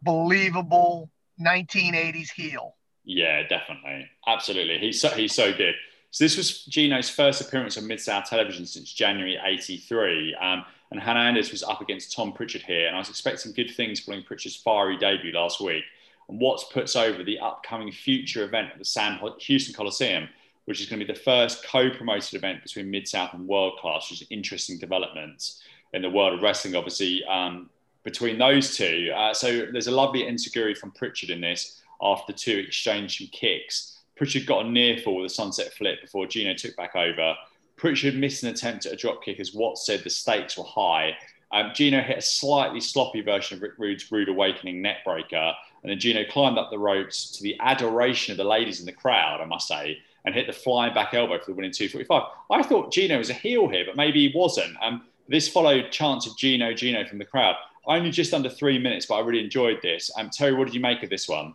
believable 1980s heel. Yeah, definitely. Absolutely. He's so, he's so good. So this was Gino's first appearance on Mid-South Television since January 83. Um, and Hernandez was up against Tom Prichard here. And I was expecting good things following Prichard's fiery debut last week. And Watts puts over the upcoming future event at the Sam Houston Coliseum, which is going to be the first co-promoted event between Mid South and World Class, which is an interesting development in the world of wrestling, obviously, um, between those two. Uh, so there's a lovely enzuigiri from Prichard in this after two exchanged some kicks. Prichard got a near fall with a sunset flip before Gino took back over. Prichard missed an attempt at a drop kick as Watts said the stakes were high. Um, Gino hit a slightly sloppy version of Rick Rude's Rude Awakening neckbreaker, and then Gino climbed up the ropes to the adoration of the ladies in the crowd, I must say, and hit the flying back elbow for the winning 245. I thought Gino was a heel here, but maybe he wasn't. Um, this followed chants of Gino, Gino from the crowd. Only just under three minutes, but I really enjoyed this. Um, Terry, what did you make of this one?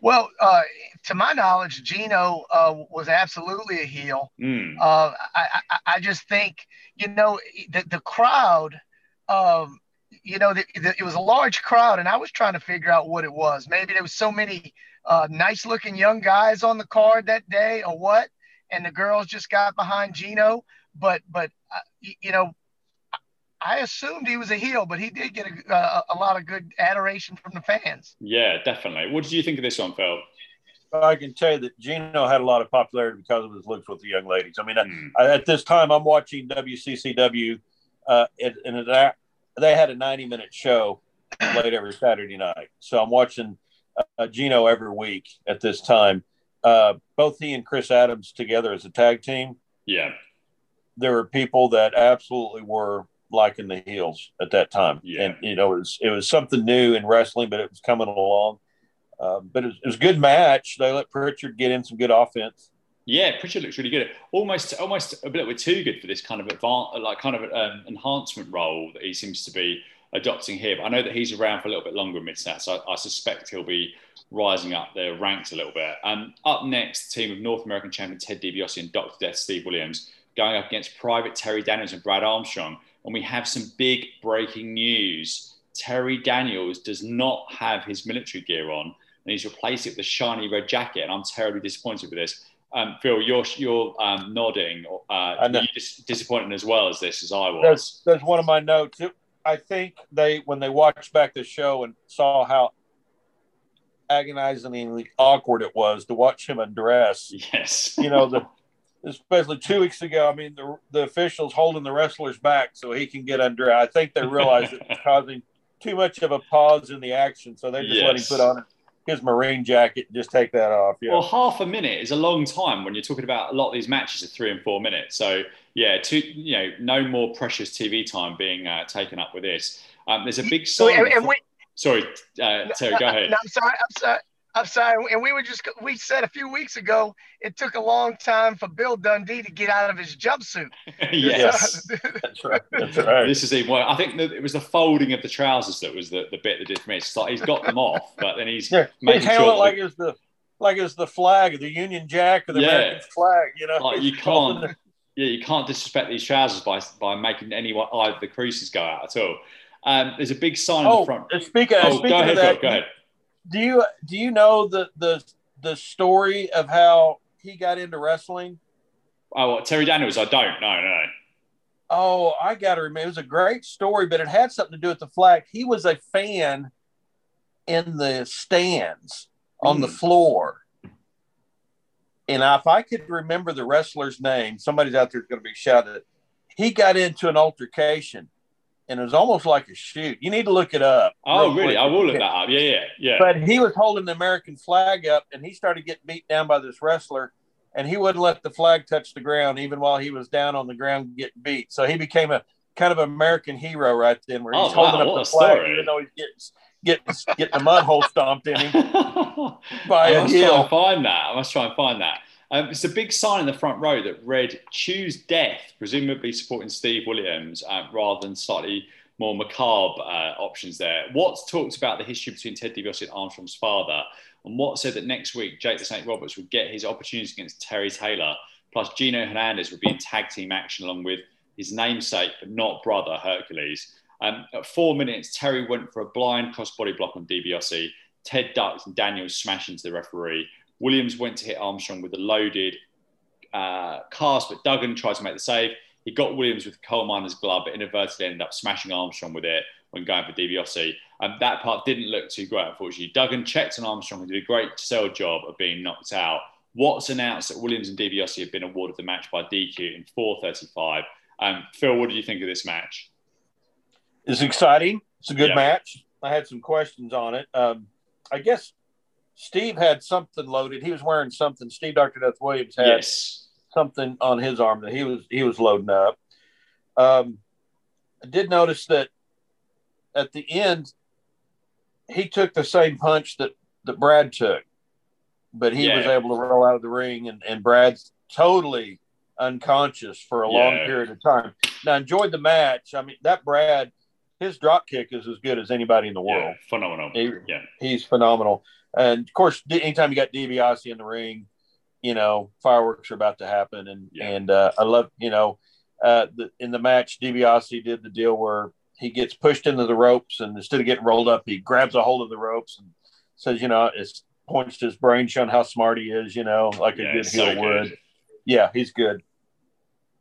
Well, uh, to my knowledge, Gino uh, was absolutely a heel. Mm. Uh, I, I, I, just think, you know, the, the crowd, um, you know, the, the, it was a large crowd, and I was trying to figure out what it was. Maybe there was so many uh, nice looking young guys on the card that day, or what, and the girls just got behind Gino. But, but uh, you know, I assumed he was a heel, but he did get a, a, a, lot of good adoration from the fans. Yeah, definitely. What did you think of this one, Phil? I can tell you that Gino had a lot of popularity because of his looks with the young ladies. I mean, mm. I, at this time, I'm watching WCCW, uh, and, and they had a 90 minute show late every Saturday night. So I'm watching uh, Gino every week at this time. Uh, both he and Chris Adams together as a tag team. Yeah. There were people that absolutely were liking the heels at that time. Yeah. And, you know, it was, it was something new in wrestling, but it was coming along. Uh, but it was, it was, a good match. They let Prichard get in some good offense. Yeah, Prichard looks really good. Almost, almost a bit bit too good for this kind of advanced, like kind of um, enhancement role that he seems to be adopting here. But I know that he's around for a little bit longer in mid so I, I, suspect he'll be rising up their ranks a little bit. Um, up next, team of North American champion Ted DiBiase and Dr. Death Steve Williams going up against Private Terry Daniels and Brad Armstrong and we have some big breaking news. Terry Daniels does not have his military gear on, and he's replaced it with a shiny red jacket. And I'm terribly disappointed with this. Um, Phil, you're you're um, nodding. Uh, you dis- disappointed as well as this as I was. There's, there's one of my notes. It, I think they when they watched back the show and saw how agonizingly awkward it was to watch him undress. Yes. You know the especially two weeks ago. I mean, the, the officials holding the wrestlers back so he can get under. I think they realize it's causing too much of a pause in the action, so they're just yes. let him put on his marine jacket and just take that off. Yeah. Well, half a minute is a long time when you're talking about a lot of these matches are three and four minutes. So yeah, two, you know, no more precious TV time being uh, taken up with this. Um, there's a big sign. So, and we, sorry, uh, Terry, go ahead. No, I'm sorry. I'm sorry. I'm sorry, and we were just we said a few weeks ago it took a long time for Bill Dundee to get out of his jumpsuit. yes, that's right. That's right. This is even well, I think it was the folding of the trousers that was the, the bit that did for me. It's like he's got them off, but then he's yeah, making sure like it's the like it's the flag, of the Union Jack, or the yeah. American flag. You know, like you can't. Yeah, you can't disrespect these trousers by by making any either the creases go out at all. Um, there's a big sign oh, in the front. Speaking, oh, speaking go ahead, of that, go ahead do you do you know the the the story of how he got into wrestling? Oh, what, Terry Daniels? I don't. No, no. Oh, I got to remember. It was a great story, but it had something to do with the flag. He was a fan in the stands on mm. the hmm. floor. And if I could remember the wrestler's name, somebody's out there is going to be shouted. He got into an altercation and it was almost like a shoot. You need to look it up. Oh, really? Quick. I will look that up. Yeah, yeah, yeah. But he was holding the American flag up, and he started getting beat down by this wrestler, and he wouldn't let the flag touch the ground even while he was down on the ground getting beat. So he became a kind of American hero right then, where he's oh, holding wow, up the flag story. even though he's getting getting getting a mud hole stomped in him by I a must heel. Try and find that. I must try and find that. Um, it's a big sign in the front row that read "Choose Death," presumably supporting Steve Williams uh, rather than slightly more macabre uh, options there. Watts talked about the history between Ted DiBiase and Armstrong's father, and Watts said that next week Jake the St. Roberts would get his opportunities against Terry Taylor, plus Gino Hernandez would be in tag team action along with his namesake but not brother Hercules. Um, at four minutes, Terry went for a blind crossbody block on DiBiase. Ted ducked and Daniels smashed into the referee. Williams went to hit Armstrong with a loaded uh, cast, but Duggan tried to make the save. He got Williams with coal miner's glove, but inadvertently ended up smashing Armstrong with it when going for DiBiase. And that part didn't look too great, unfortunately. Duggan checked on Armstrong and did a great sell job of being knocked out. Watts announced that Williams and DiBiase have been awarded the match by DQ in 4:35. Um, Phil, what do you think of this match? It's exciting. It's a good Yeah. match. I had some questions on it. Um, I guess Steve had something loaded. He was wearing something. Steve Dr. Death Williams had Yes. something on his arm that he was he was loading up. Um, I did notice that at the end he took the same punch that that Brad took, but he was able to roll out of the ring, and and Brad's totally unconscious for a long period of time. Now enjoyed the match. I mean that Brad, his drop kick is as good as anybody in the Yeah, world. phenomenal. He- yeah. He's phenomenal, and of course, anytime you got DiBiase in the ring, you know fireworks are about to happen, and Yeah. and uh, I love you know uh, the, in the match DiBiase did the deal where he gets pushed into the ropes, and instead of getting rolled up, he grabs a hold of the ropes and says, you know, it's points to his brain, showing how smart he is, you know, like a good it's so heel would. good. Yeah, he's good.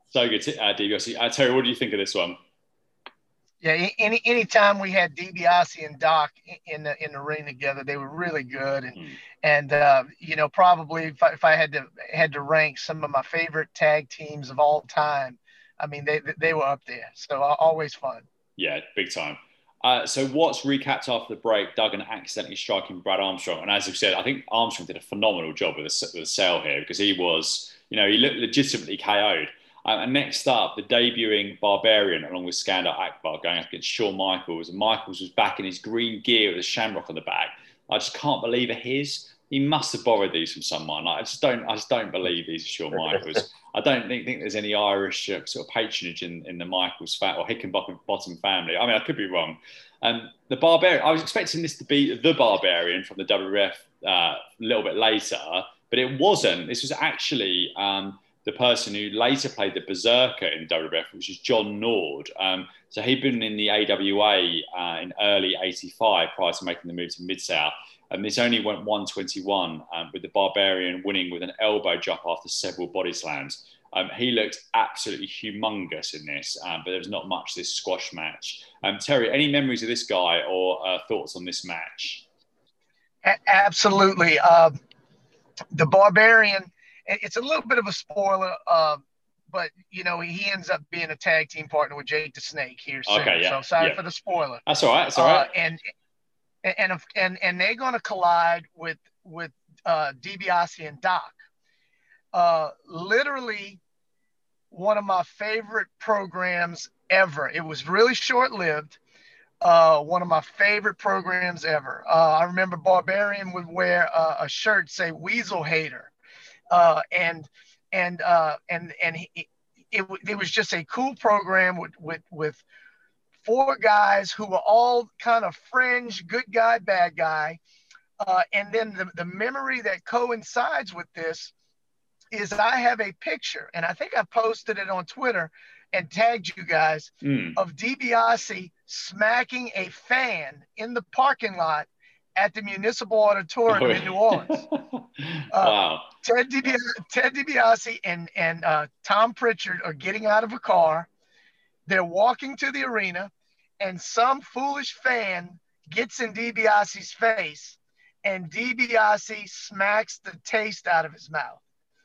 So good, to, uh, DiBiase. Uh, Terry, what do you think of this one? Yeah, any anytime we had DiBiase and Doc in the in the ring together, they were really good. And Mm. and uh, you know, probably if I, if I had to had to rank some of my favorite tag teams of all time, I mean, they they were up there. So always fun. Yeah, big time. Uh, so Watts recapped after the break, Duggan accidentally striking Brad Armstrong. And as I've said, I think Armstrong did a phenomenal job with the, with the sale here because he was, you know, he looked legitimately KO'd. Uh, and next up, the debuting Barbarian along with Skandar Akbar going up against Shawn Michaels. And Michaels was back in his green gear with a shamrock on the back. I just can't believe it. His he must have borrowed these from someone. I just don't. I just don't believe these are Shawn Michaels. I don't think, think there's any Irish uh, sort of patronage in, in the Michaels fat or Hickenbottom bottom family. I mean, I could be wrong. Um, the Barbarian. I was expecting this to be the Barbarian from the WWF uh, a little bit later, but it wasn't. This was actually um, the person who later played the Berserker in WWF, which is John Nord. Um, so he'd been in the AWA uh, in early '85 prior to making the move to Mid South. And this only went 121 um, with the Barbarian winning with an elbow drop after several body slams. Um, he looked absolutely humongous in this, um, but there was not much this squash match. Um, Terry, any memories of this guy or uh, thoughts on this match? A- absolutely. Uh, the Barbarian. It- It's a little bit of a spoiler, uh, but you know he ends up being a tag team partner with Jake the Snake here soon. Okay, yeah, So sorry yeah. for the spoiler. That's all right. That's all right. Uh, and and and and they're going to collide with with uh, DiBiase and Doc. Uh, literally, one of my favorite programs ever. It was really short lived. Uh, one of my favorite programs ever. Uh, I remember Barbarian would wear uh, a shirt say "Weasel Hater," uh, and and uh, and and he, it, it, it was just a cool program with with with four guys who were all kind of fringe, good guy, bad guy. Uh, and then the, the memory that coincides with this is I have a picture, and I think I posted it on Twitter and tagged you guys Mm. of DiBiase smacking a fan in the parking lot at the Municipal Auditorium in New Orleans. wow. Ted DiBiase, Ted DiBiase and and uh, Tom Prichard are getting out of a car. They're walking to the arena, and some foolish fan gets in DiBiase's face, and DiBiase smacks the taste out of his mouth.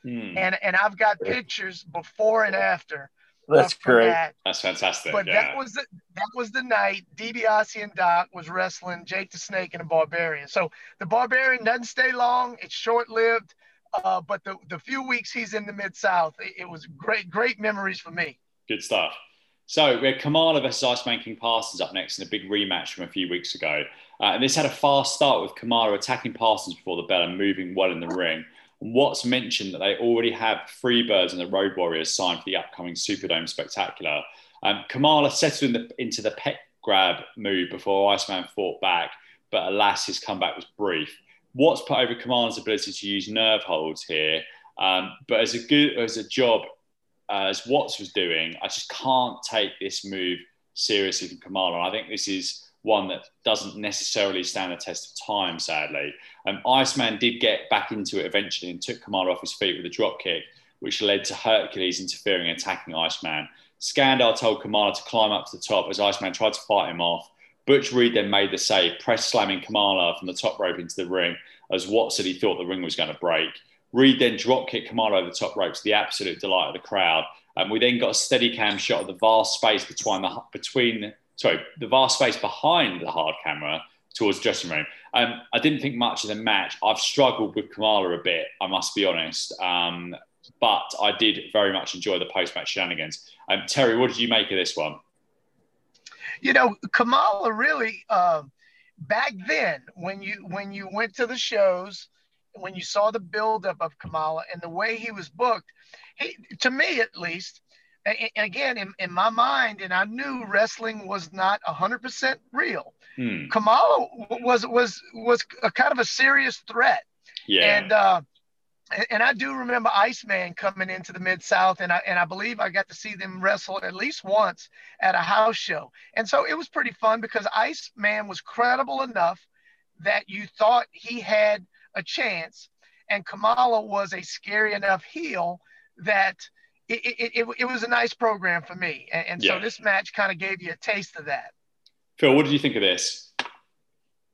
Mm. And and I've got pictures before and after. That's great. that. That's fantastic. But yeah. that was the that was the night DiBiase and Doc was wrestling Jake the Snake and the Barbarian. So the Barbarian doesn't stay long; it's short lived. Uh, but the the few weeks he's in the Mid South, it, it was great great memories for me. Good stuff. So we had Kamala versus Iceman King Parsons up next in a big rematch from a few weeks ago. Uh, and this had a fast start with Kamala attacking Parsons before the bell and moving well in the ring. Watts mentioned that they already have Freebirds and the Road Warriors signed for the upcoming Superdome Spectacular. Um, Kamala settled in the, into the pet grab move before Iceman fought back, but alas, his comeback was brief. Watts put over Kamala's ability to use nerve holds here, um, but as a good as a job uh, as Watts was doing, I just can't take this move seriously from Kamala. I think this is one that doesn't necessarily stand the test of time, sadly. Um, Iceman did get back into it eventually and took Kamala off his feet with a drop kick, which led to Hercules interfering and attacking Iceman. Skandar told Kamala to climb up to the top as Iceman tried to fight him off. Butch Reed then made the save, press slamming Kamala from the top rope into the ring as Watts said he thought the ring was going to break. Reed then drop kicked Kamala over the top rope to the absolute delight of the crowd. And we then got a steady cam shot of the vast space between the between sorry the vast space behind the hard camera towards the dressing room. Um, I didn't think much of the match. I've struggled with Kamala a bit, I must be honest. Um, but I did very much enjoy the post match shenanigans. Um, Terry, what did you make of this one? You know, Kamala really um, back then when you when you went to the shows, when you saw the buildup of Kamala and the way he was booked, he, to me at least, and again in, in my mind, and I knew wrestling was not hundred percent real. Hmm. Kamala was was was a kind of a serious threat. Yeah. And uh, and I do remember Iceman coming into the Mid South, and I and I believe I got to see them wrestle at least once at a house show, and so it was pretty fun because Iceman was credible enough that you thought he had a chance, and Kamala was a scary enough heel that it it, it, it was a nice program for me, and, and yeah. so this match kind of gave you a taste of that. Phil, what did you think of this?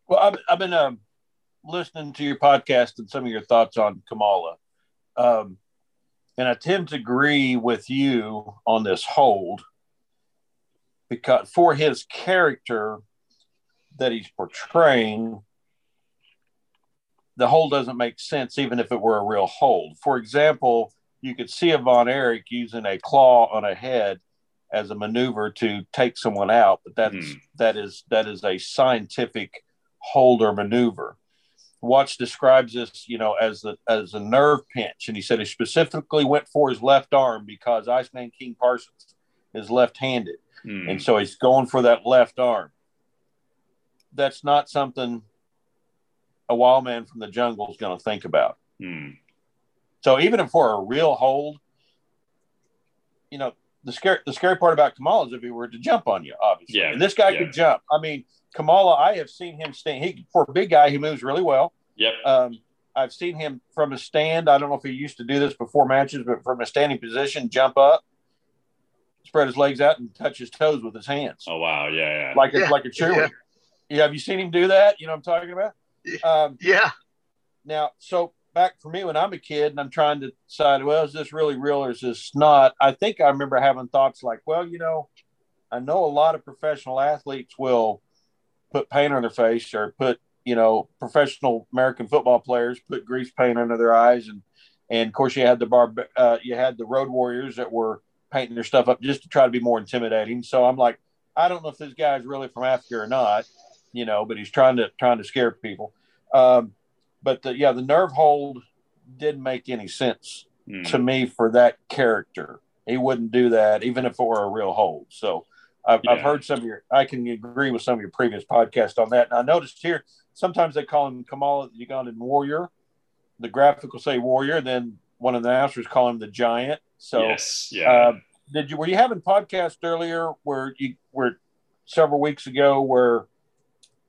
Well, I've, I've been um, listening to your podcast and some of your thoughts on Kamala. Um, and I tend to agree with you on this hold because for his character that he's portraying, the hold doesn't make sense even if it were a real hold. For example, you could see a Von Erich using a claw on a head as a maneuver to take someone out, but that's mm. that is that is a scientific holder maneuver. Watts describes this, you know, as the as a nerve pinch, and he said he specifically went for his left arm because Iceman King Parsons is left-handed, mm. and so he's going for that left arm. That's not something a wild man from the jungle is going to think about. Mm. So even if for a real hold, you know, the scary the scary part about Kamala is if he were to jump on you, obviously. Yeah. And this guy yeah. could jump. I mean, Kamala, I have seen him stand. He for a big guy, he moves really well. Yep. Um, I've seen him from a stand. I don't know if he used to do this before matches, but from a standing position, jump up, spread his legs out, and touch his toes with his hands. Oh wow, yeah, yeah. Like a, yeah. like a cheerleader. Yeah. yeah. Have you seen him do that? You know what I'm talking about? Um, yeah. Now, so back for me when I'm a kid and I'm trying to decide, well, is this really real or is this not? I think I remember having thoughts like, well, you know, I know a lot of professional athletes will put paint on their face or put you know professional American football players put grease paint under their eyes. And and of course you had the bar uh, you had the road warriors that were painting their stuff up just to try to be more intimidating. So i'm like i don't know if this guy's really from africa or not you know but he's trying to trying to scare people. Um, but the, yeah the nerve hold didn't make any sense mm. to me for that character he wouldn't do that even if it were a real hold so I've, yeah. I've, heard some of your, I can agree with some of your previous podcasts on that. And I noticed here, sometimes they call him Kamala the Ugandan warrior. The graphic will say warrior. Then one of the announcers call him the giant. So, yes, yeah. Uh, did you, were you having podcast earlier where you were several weeks ago where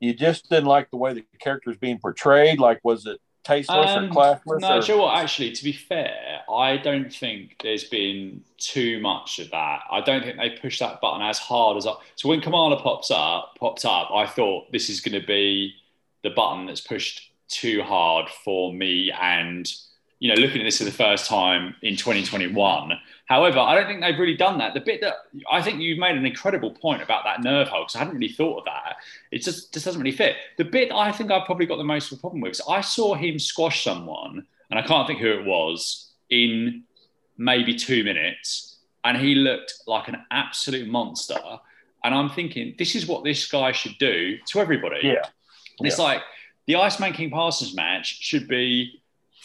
you just didn't like the way the character is being portrayed? Like, was it tasteless um, or classless? No, or? Joe. What, actually, to be fair, I don't think there's been too much of that. I don't think they pushed that button as hard as I. So when Kamala pops up, popped up, I thought this is going to be the button that's pushed too hard for me and you know, looking at this for the first time in 2021. However, I don't think they've really done that. The bit that I think you've made an incredible point about that nerve hold, because I hadn't really thought of that. It just, just doesn't really fit. The bit I think I've probably got the most of a problem with is I saw him squash someone, and I can't think who it was, in maybe two minutes, and he looked like an absolute monster. And I'm thinking, this is what this guy should do to everybody. Yeah. It's yeah. like the Iceman King Parsons match should be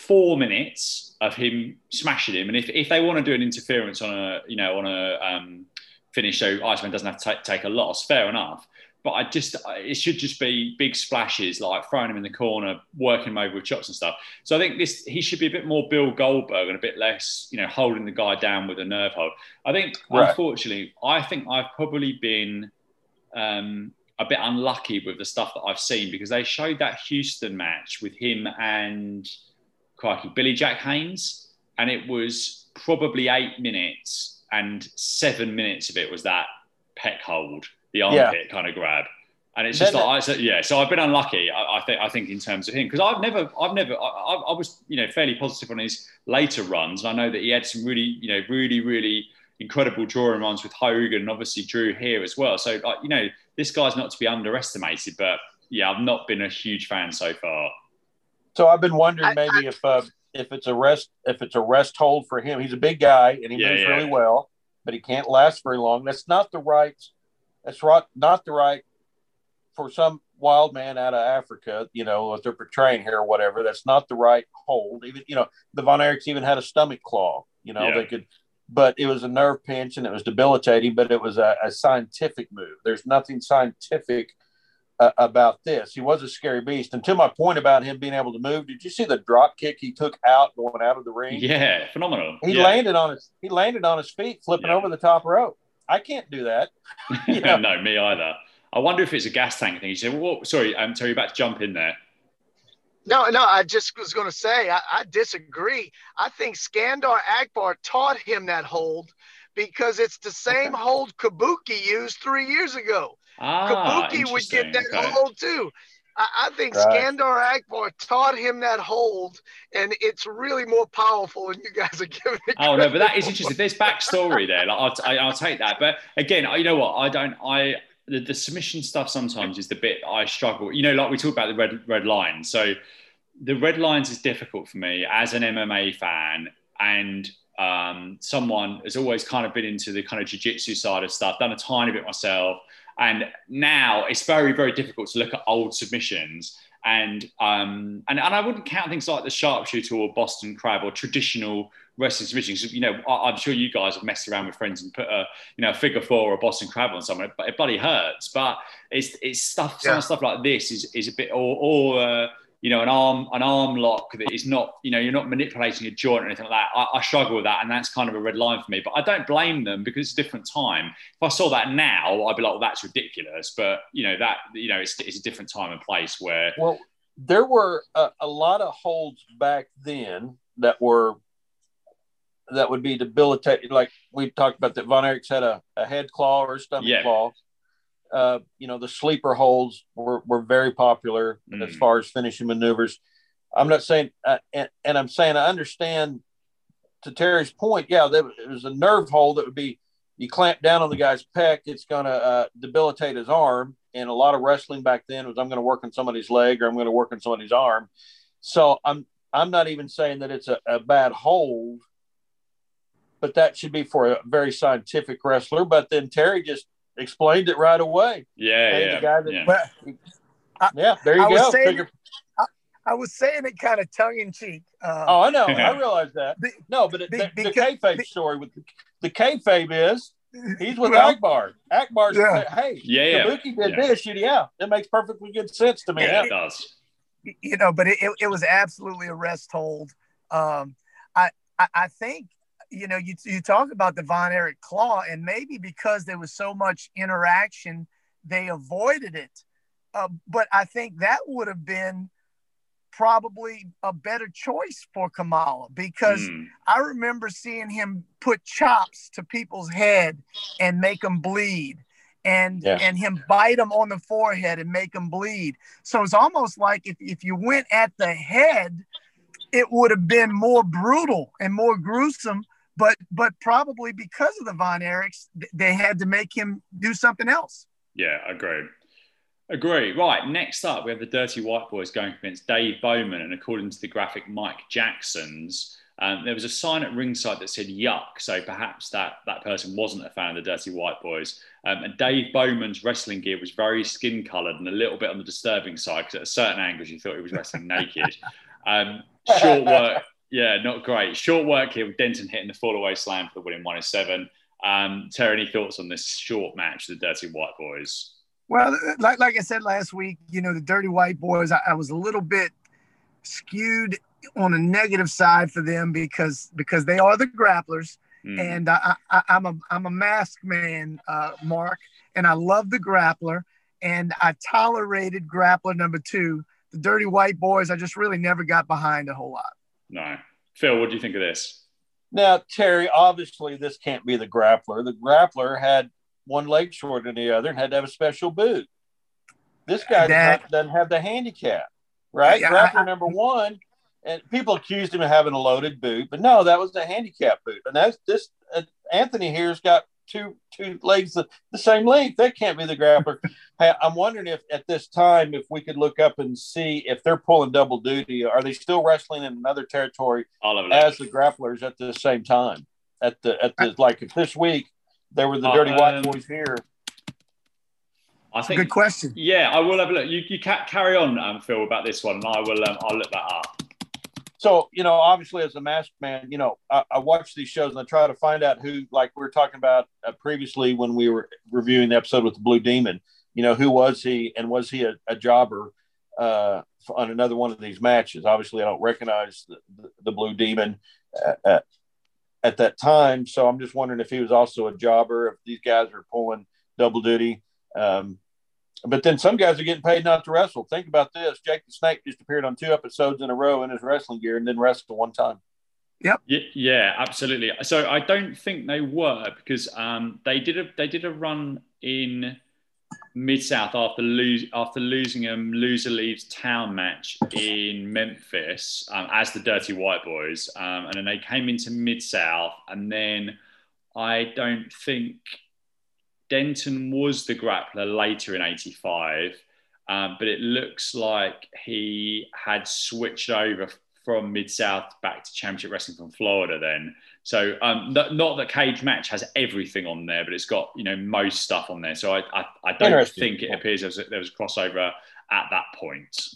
four minutes of him smashing him. And if, if they want to do an interference on a, you know, on a um, finish so Iceman doesn't have to take, take a loss, fair enough. But I just, it should just be big splashes, like throwing him in the corner, working him over with chops and stuff. So I think this, he should be a bit more Bill Goldberg and a bit less, you know, holding the guy down with a nerve hold. I think, right. unfortunately, I think I've probably been um, a bit unlucky with the stuff that I've seen because they showed that Houston match with him and crikey, Billy Jack Haynes, and it was probably eight minutes, and seven minutes of it was that pec hold, the armpit yeah. kind of grab. And it's just like, I, yeah. So I've been unlucky. I, I think. I think in terms of him, because I've never, I've never, I, I, was, you know, fairly positive on his later runs. And I know that he had some really, you know, really, really incredible drawing runs with Hogan, and obviously Drew here as well. So, like, you know, this guy's not to be underestimated. But yeah, I've not been a huge fan so far. So I've been wondering maybe if uh, if it's a rest if it's a rest hold for him. He's a big guy and he yeah, moves yeah. really well, but he can't last very long. That's not the right. That's right. Not the right for some wild man out of Africa, you know, what they're portraying here or whatever, that's not the right hold. Even, you know, the Von Erichs even had a stomach claw, you know, yeah. they could, but it was a nerve pinch and it was debilitating, but it was a, a scientific move. There's nothing scientific uh, about this. He was a scary beast. And to my point about him being able to move, did you see the drop kick he took out going out of the ring? Yeah, phenomenal. He yeah. landed on his he landed on his feet, flipping yeah. over the top rope. I can't do that. You know? no, me either. I wonder if it's a gas tank thing. You said, well, sorry, I'm um, Terry, about to jump in there. No, no, I just was going to say, I, I, disagree. I think Skandar Akbar taught him that hold because it's the same hold Kabuki used three years ago. Ah, Kabuki would get that okay. hold too. I, I think right. Skandar Akbar taught him that hold, and it's really more powerful than you guys are giving it. Oh no, but that is interesting. There's backstory there. Like I'll, I'll take that. But again, you know what? I don't. I the, the submission stuff sometimes is the bit I struggle. You know, like we talk about the red red line. So the red lines is difficult for me as an MMA fan and um, someone has always kind of been into the kind of jiu-jitsu side of stuff, done a tiny bit myself. And now it's very, very difficult to look at old submissions. And, um, and, and I wouldn't count things like the sharpshooter or Boston crab or traditional wrestling submissions. You know, I, am sure you guys have messed around with friends and put a you know a figure four or a Boston crab on someone, but it bloody hurts. But it's it's stuff yeah. some stuff like this is is a bit or or uh, you know an arm an arm lock that is not you know you're not manipulating a joint or anything like that. I, I, struggle with that, and that's kind of a red line for me. But I don't blame them because it's a different time. If I saw that now, I'd be like, well, that's ridiculous. But you know that you know it's it's a different time and place where well. There were a, a lot of holds back then that were that would be debilitating. Like we talked about that Von Erichs had a, a head claw or a stomach yeah. claw. Uh, you know, the sleeper holds were, were very popular mm. as far as finishing maneuvers. I'm not saying, uh, and, and, I'm saying I understand to Terry's point. Yeah, there was a nerve hold that would be you clamp down on the guy's pec, it's going to uh, debilitate his arm. And a lot of wrestling back then was I'm going to work on somebody's leg or I'm going to work on somebody's arm. So I'm I'm not even saying that it's a, a bad hold but that should be for a very scientific wrestler. But then Terry just explained it right away. Yeah, hey, yeah, that, yeah. Well, I, yeah. There you I go. Saying, I, I, was saying it kind of tongue in cheek. Um, oh, I know. I realize that. Be, no, but it, be, the, because, the kayfabe be, story with the, the kayfabe is he's with well, Akbar. Akbar's yeah. hey, yeah, yeah. Kabuki did yeah. this, yeah. It makes perfectly good sense to me. Yeah, it does. You know, but it, it, it was absolutely a rest hold. Um, I, I, I think you know, you, you talk about the Von Erich Claw, and maybe because there was so much interaction, they avoided it. Uh, but I think that would have been probably a better choice for Kamala because mm. I remember seeing him put chops to people's head and make them bleed. And, yeah. and him bite them on the forehead and make them bleed. So it's almost like if, if you went at the head, it would have been more brutal and more gruesome but but probably because of the Von Erichs, they had to make him do something else. Yeah, agreed. Agree. Right. Next up, we have the Dirty White Boys going against Dave Bowman, and according to the graphic Mike Jackson's, um, there was a sign at ringside that said "yuck," so perhaps that that person wasn't a fan of the Dirty White Boys. Um, and Dave Bowman's wrestling gear was very skin coloured and a little bit on the disturbing side because at a certain angles you thought he was wrestling naked. Um, short work. Yeah, not great. Short work here with Denton hitting the fall away slam for the winning one in seven. Um, Terry, any thoughts on this short match, the Dirty White Boys? Well, like, like I said last week, you know, the Dirty White Boys, I, I was a little bit skewed on a negative side for them because because they are the grapplers. Mm. And I, I, am a I'm a mask man, uh, Mark, and I love the grappler. And I tolerated grappler number two. The Dirty White Boys, I just really never got behind a whole lot. No. Phil, what do you think of this? Now, Terry, obviously this can't be the grappler. The grappler had one leg shorter than the other and had to have a special boot. this guy that, doesn't have the handicap, right? Yeah, Grappler I, number one, and people accused him of having a loaded boot, but no, that was a handicap boot. And that's this uh, Anthony here's got two two legs the, the same length. That can't be the grappler. hey, I'm wondering if at this time if we could look up and see if they're pulling double duty. Are they still wrestling in another territory as the grapplers at the same time? At the at the like if this week there were the dirty white um, boys here. I think good question. Yeah, I will have a look. You you carry on, um, Phil, about this one, and I will. Um, I'll look that up so you know obviously as a masked man you know I, I, watch these shows and i try to find out who like we were talking about uh, previously when we were reviewing the episode with the blue demon you know who was he and was he a, a jobber uh, on another one of these matches? Obviously i don't recognize the, the, the blue demon at, at, at, that time. So i'm just wondering if he was also a jobber if these guys are pulling double duty um, but then some guys are getting paid not to wrestle. Think about this: Jake the Snake just appeared on two episodes in a row in his wrestling gear and then wrestled one time. Yep. Yeah, absolutely. So I don't think they were because um, they did a they did a run in Mid South after lose after losing a loser leaves town match in Memphis um, as the Dirty White Boys, um, and then they came into Mid South, and then I don't think Denton was the grappler later in 85, um, but it looks like he had switched over from Mid South back to Championship Wrestling from Florida then. So um, th- not that Cage Match has everything on there, but it's got you know most stuff on there. So I I, I don't think it appears there was, a, there was a crossover at that point.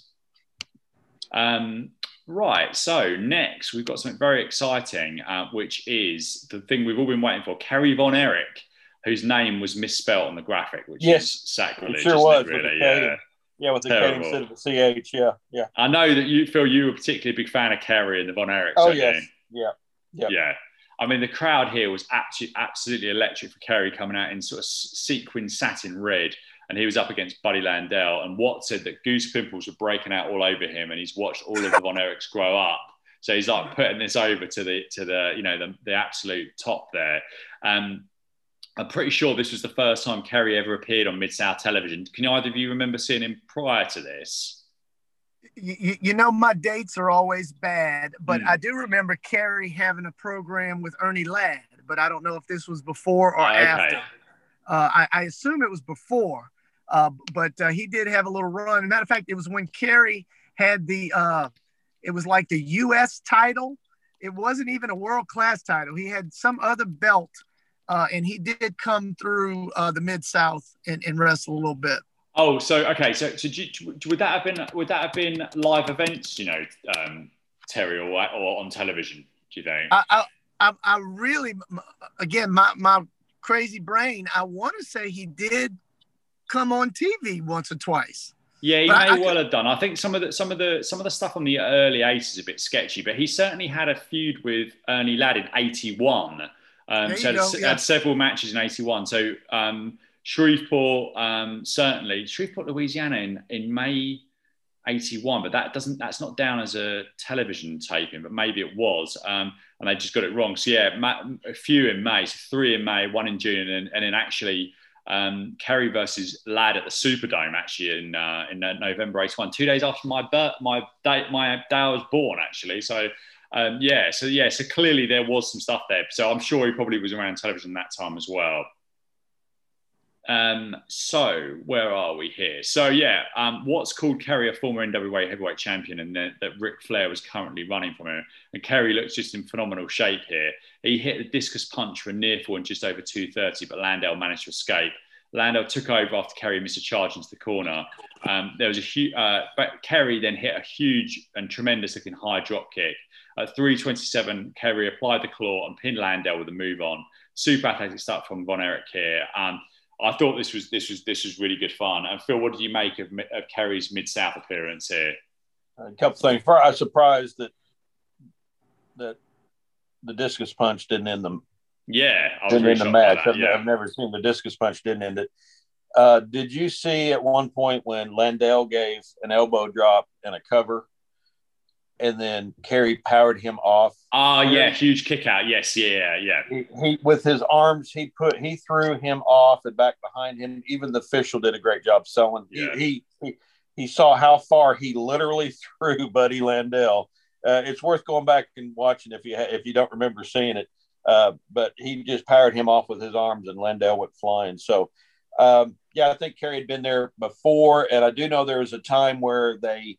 Um, right. So next we've got something very exciting, uh, which is the thing we've all been waiting for: Kerry Von Erich whose name was misspelled on the graphic, which yes, is sacrilege. It sure was. It, really? Yeah. Yeah, with the K instead of the CH. Yeah, yeah. I know that you feel you were particularly a big fan of Kerry and the Von Erichs. Oh, yes. You? Yeah. Yeah. Yeah. I mean, the crowd here was absolutely, absolutely electric for Kerry coming out in sort of sequin satin red. And he was up against Buddy Landel. And Watt said that goose pimples were breaking out all over him. And he's watched all of the Von Erichs grow up. So he's like putting this over to the, to the you know, the, the absolute top there. Um, I'm pretty sure this was the first time Kerry ever appeared on Mid South Television. Can either of you remember seeing him prior to this? You, you know, my dates are always bad, but mm. I do remember Kerry having a program with Ernie Ladd, but I don't know if this was before or okay. after. Uh, I, I, assume it was before, uh, but uh, he did have a little run. matter of fact, it was when Kerry had the, uh, it was like the U.S. title. It wasn't even a world class title. He had some other belt uh, and he did come through uh, the mid South and, and, wrestle a little bit. Oh, so okay, so, so you, would that have been would that have been live events? You know, um, Terry, or, or on television? Do you think? I I, I really, again, my my crazy brain. I want to say he did come on TV once or twice. Yeah, he but may I, well have done. I think some of the some of the some of the stuff on the early 80s is a bit sketchy, but he certainly had a feud with Ernie Ladd in '81 um, so had, yeah. had, several matches in 81. So um, Shreveport, um, certainly, Shreveport, Louisiana in, in May 81, but that doesn't, that's not down as a television taping, but maybe it was. Um, and they just got it wrong. So yeah, a few in May, so three in May, one in June, and, and then actually um, Kerry versus Ladd at the Superdome actually in uh, in uh, November 81, two days after my birth, my day, my day I was born actually. So um, yeah, so yeah, so clearly there was some stuff there. So I'm sure he probably was around television that time as well. Um, so where are we here? So yeah, um, Watts called Kerry a former NWA heavyweight champion, and that, that Ric Flair was currently running from him. And Kerry looks just in phenomenal shape here. He hit the discus punch for a near fall in just over 230, but Landel managed to escape. Landel took over after Kerry missed a charge into the corner. Um, there was a huge, uh, but Kerry then hit a huge and tremendous looking high drop kick. At 327, Kerry applied the claw and pinned Landel with a move on. Super athletic start from Von Erich here. And I thought this was this was this was really good fun. And Phil, what did you make of, of Kerry's mid south appearance here? A couple things. First, I was surprised that that the discus punch didn't end the yeah I didn't end the match. I've, yeah. I've, never seen the discus punch didn't end it. Uh, did you see at one point when Landel gave an elbow drop and a cover and then Kerry powered him off. Oh yeah, huge kick out. Yes, yeah, yeah. He, he, with his arms, he put he threw him off and back behind him. Even the official did a great job selling. Yeah. He, he he saw how far he literally threw Buddy Landel. Uh, it's worth going back and watching if you ha- if you don't remember seeing it. Uh, but he just powered him off with his arms, and Landel went flying. So, um, yeah, I think Kerry had been there before, and I do know there was a time where they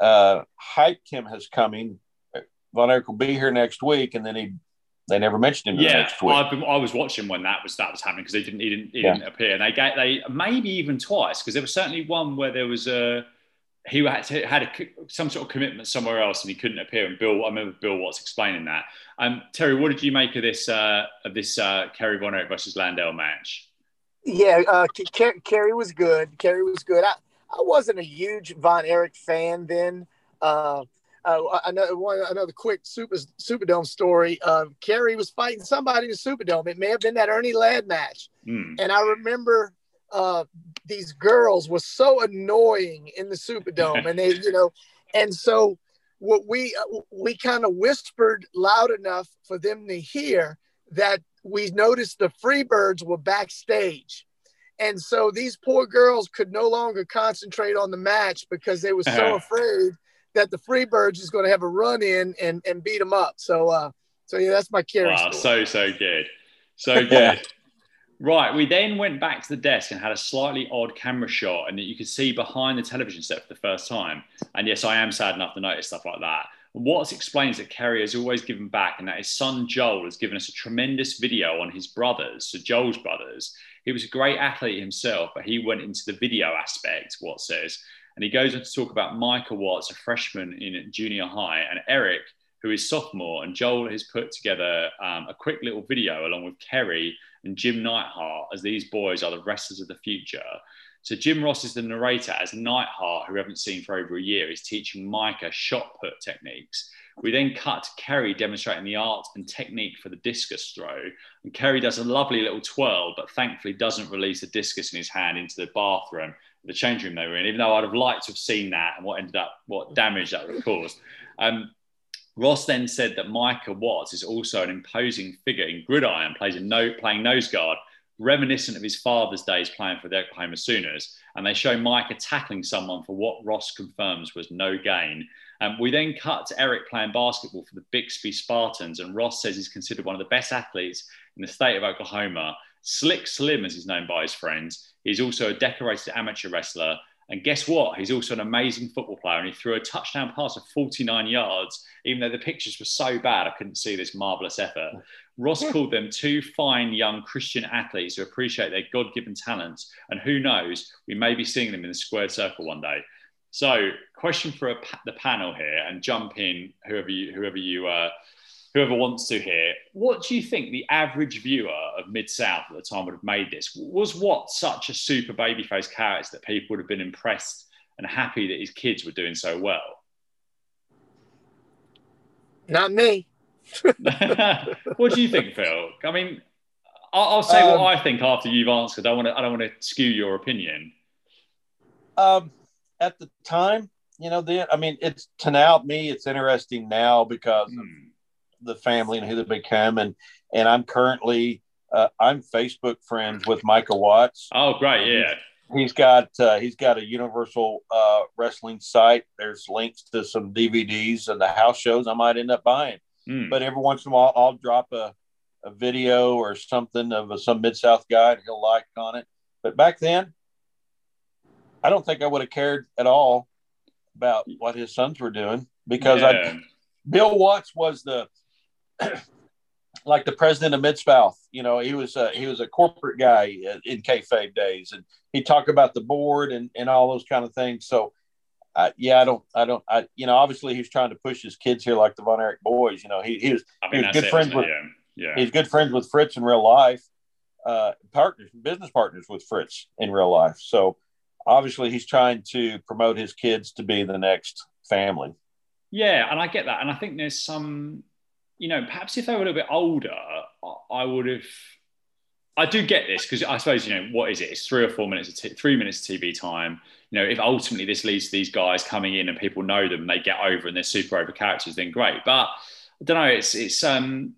uh, hyped him as coming. Von Erich will be here next week, and then he they never mentioned him. Yeah, I've been, I was watching when that was that was happening because he didn't he didn't he yeah. didn't appear, and they get they maybe even twice because there was certainly one where there was a he had to, had a, some sort of commitment somewhere else and he couldn't appear. And Bill, I remember Bill Watts explaining that. Um, Terry, what did you make of this uh, of this uh, Kerry Von Erich versus Landel match? Yeah, uh, Kerry was good. Kerry was good. I, I wasn't a huge Von Erich fan then. Uh, uh, another one, another quick super Superdome story. Uh, Kerry was fighting somebody in the Superdome. It may have been that Ernie Ladd match, mm. and I remember uh, these girls were so annoying in the Superdome, and they, you know, and so what we uh, we kind of whispered loud enough for them to hear that we noticed the Freebirds were backstage. And so these poor girls could no longer concentrate on the match because they were so uh-huh. afraid that the Freebirds is going to have a run in and, and beat them up. So, uh, so yeah, that's my Kerry. Wow, story. so so good, so good. Right, we then went back to the desk and had a slightly odd camera shot, and you could see behind the television set for the first time. And yes, I am sad enough to notice stuff like that. Watts explains that Kerry has always given back, and that his son Joel has given us a tremendous video on his brothers, so Joel's brothers, he was a great athlete himself, but he went into the video aspect, Watts says. And he goes on to talk about Micah Watts, a freshman in junior high, and Erik, who is sophomore. And Joel has put together um, a quick little video along with Kerry and Jim Neidhart, as these boys are the wrestlers of the future. So Jim Ross is the narrator, as Neidhart, who we haven't seen for over a year, is teaching Micah shot put techniques. We then cut to Kerry demonstrating the art and technique for the discus throw. And Kerry does a lovely little twirl, but thankfully doesn't release the discus in his hand into the bathroom, the change room they were in, even though I'd have liked to have seen that and what ended up, what damage that would have caused. Um, Ross then said that Micah Watts is also an imposing figure in gridiron, plays a no, playing nose guard, reminiscent of his father's days playing for the Oklahoma Sooners. And they show Micah tackling someone for what Ross confirms was no gain. Um, we then cut to Erik playing basketball for the Bixby Spartans, and Ross says he's considered one of the best athletes in the state of Oklahoma. Slick Slim, as he's known by his friends. He's also a decorated amateur wrestler. And guess what? He's also an amazing football player, and he threw a touchdown pass of 49 yards, even though the pictures were so bad I couldn't see this marvelous effort. Ross called them two fine young Christian athletes who appreciate their God given talents, and who knows, we may be seeing them in the squared circle one day. So, question for a, the panel here, and jump in whoever you whoever you uh, whoever wants to here. What do you think the average viewer of Mid South at the time would have made this? Was Watts such a super babyface character that people would have been impressed and happy that his kids were doing so well? Not me. what do you think, Phil? I mean, I'll, I'll say um, what I think after you've answered. I want to. I don't want to skew your opinion. Um at the time, you know, then I mean, it's to now me, it's interesting now because mm. of. The family and who they become, and and I'm currently uh, I'm Facebook friends with Micah Watts. Oh, great, yeah. He's, he's got uh, he's got a Universal uh, Wrestling site. There's links to some DVDs and the house shows I might end up buying. Mm. But every once in a while, I'll drop a, a video or something of a, some Mid South guy, and he'll like on it. But back then, I don't think I would have cared at all about what his sons were doing because yeah. I, Bill Watts was the like the president of Mid South. You know, he was a, he was a corporate guy in kayfabe days, and he talked about the board and and all those kind of things. So. Uh, yeah, I don't, I don't, I, you know, obviously he's trying to push his kids here like the Von Erich boys. You know, he, he was, I mean, he was good friends with, yeah. yeah. he's good friends with Fritz in real life, uh, partners, business partners with Fritz in real life. So, obviously he's trying to promote his kids to be the next family. Yeah, and I get that, and I think there's some, you know, perhaps if they were a little bit older, I would have, I do get this because I suppose you know what is it? It's three or four minutes of t- three minutes of TV time. You know, if ultimately this leads to these guys coming in and people know them, they get over and they're super over characters, then great. But I don't know. It's it's um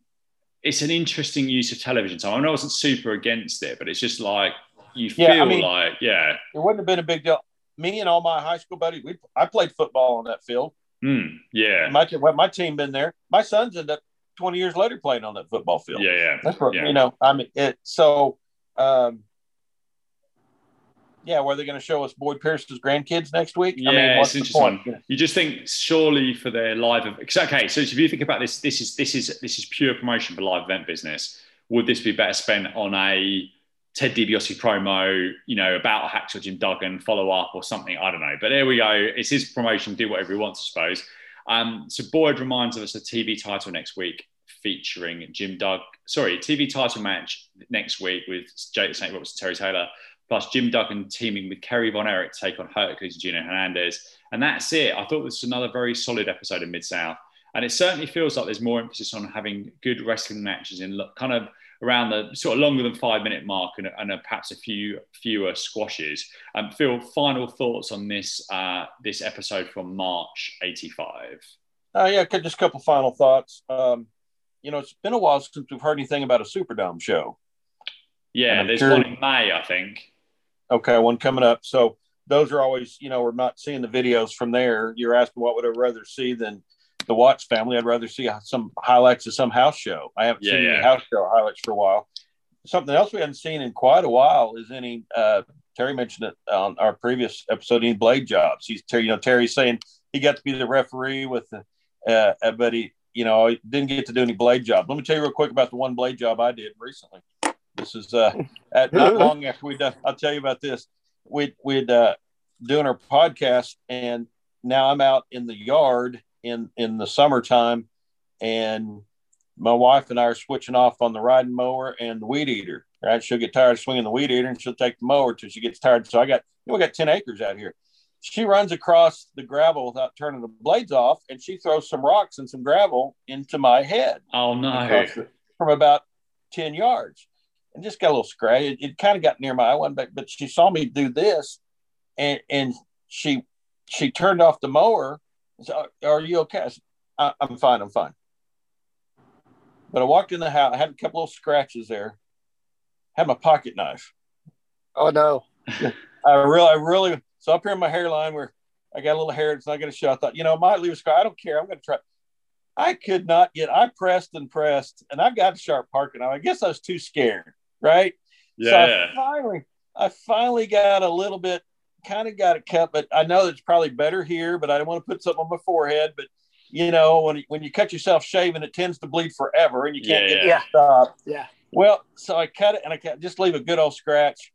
it's an interesting use of television time. I know I wasn't super against it, but it's just like you feel Yeah, I mean- like yeah, It wouldn't have been a big deal. Me and all my high school buddies, we I played football on that field. mm, yeah, My my team been there. My sons ended up 20 years later playing on that football field. yeah, yeah. That's what Yeah. you know. I mean, it. So, um, yeah, were they going to show us Boyd Pierce's grandkids next week? I Yeah, mean, what's it's the point? You just think surely for their live ev- 'cause, okay. So if you think about this, this is this is this is pure promotion for live event business. Would this be better spent on a Ted DiBiase promo, you know, about Hacksaw Jim Duggan follow up or something? I don't know. But there we go. It's his promotion. Do whatever he wants, I suppose. Um, so Boyd reminds us a TV title next week featuring Jim Doug. Sorry, TV title match next week with Jake St. Roberts and Terry Taylor plus Jim Duggan teaming with Kerry Von Erich to take on Hercules and Gino Hernandez. And that's it. I thought this was another very solid episode of Mid South. And it certainly feels like there's more emphasis on having good wrestling matches in kind of around the sort of longer than five minute mark and, and perhaps a few fewer squashes. Um, Phil, final thoughts on this uh, this episode from March '85. Uh, yeah, just a couple final thoughts. Um, you know, it's been a while since we've heard anything about a Superdome show. Yeah, there's sure- one in May, I think. Okay, one coming up. So those are always, you know, we're not seeing the videos from there. You're asking what would I rather see than the Watts family? I'd rather see some highlights of some house show. I haven't Yeah, seen yeah. any house show highlights for a while. Something else we haven't seen in quite a while is any. Uh, Terry mentioned it on our previous episode. Any blade jobs? He's Terry. You know, Terry's saying he got to be the referee with the, uh, uh, but he, you know, I didn't get to do any blade job. Let me tell you real quick about the one blade job I did recently. This is uh, at not long after we done. I'll tell you about this. We we'd uh, doing our podcast, and now I'm out in the yard in in the summertime, and my wife and I are switching off on the riding mower and the weed eater. Right, she'll get tired of swinging the weed eater, and she'll take the mower till she gets tired. So I got you know, we got ten acres out here. She runs across the gravel without turning the blades off, and she throws some rocks and some gravel into my head Oh no! the- from about 10 yards and just got a little scratch. It, it kind of got near my eye one, but, but she saw me do this and, and she, she turned off the mower. and said, are you okay? I said, I, I'm fine. I'm fine. But I walked in the house. I had a couple of scratches there. Had my pocket knife. Oh no. I really, I really, so up here in my hairline where I got a little hair, it's not going to show. I thought, you know, I might leave a scar. I don't care. I'm going to try. I could not get, I pressed and pressed and I got a sharp parking. I guess I was too scared. Right. So Yeah, I finally, I finally got a little bit, kind of got it cut, but I know it's probably better here, but I don't want to put something on my forehead. But you know, when, when you cut yourself shaving, it tends to bleed forever and you can't Yeah, get yeah. it to stop. Yeah. Well, so I cut it and I cut, just leave a good old scratch.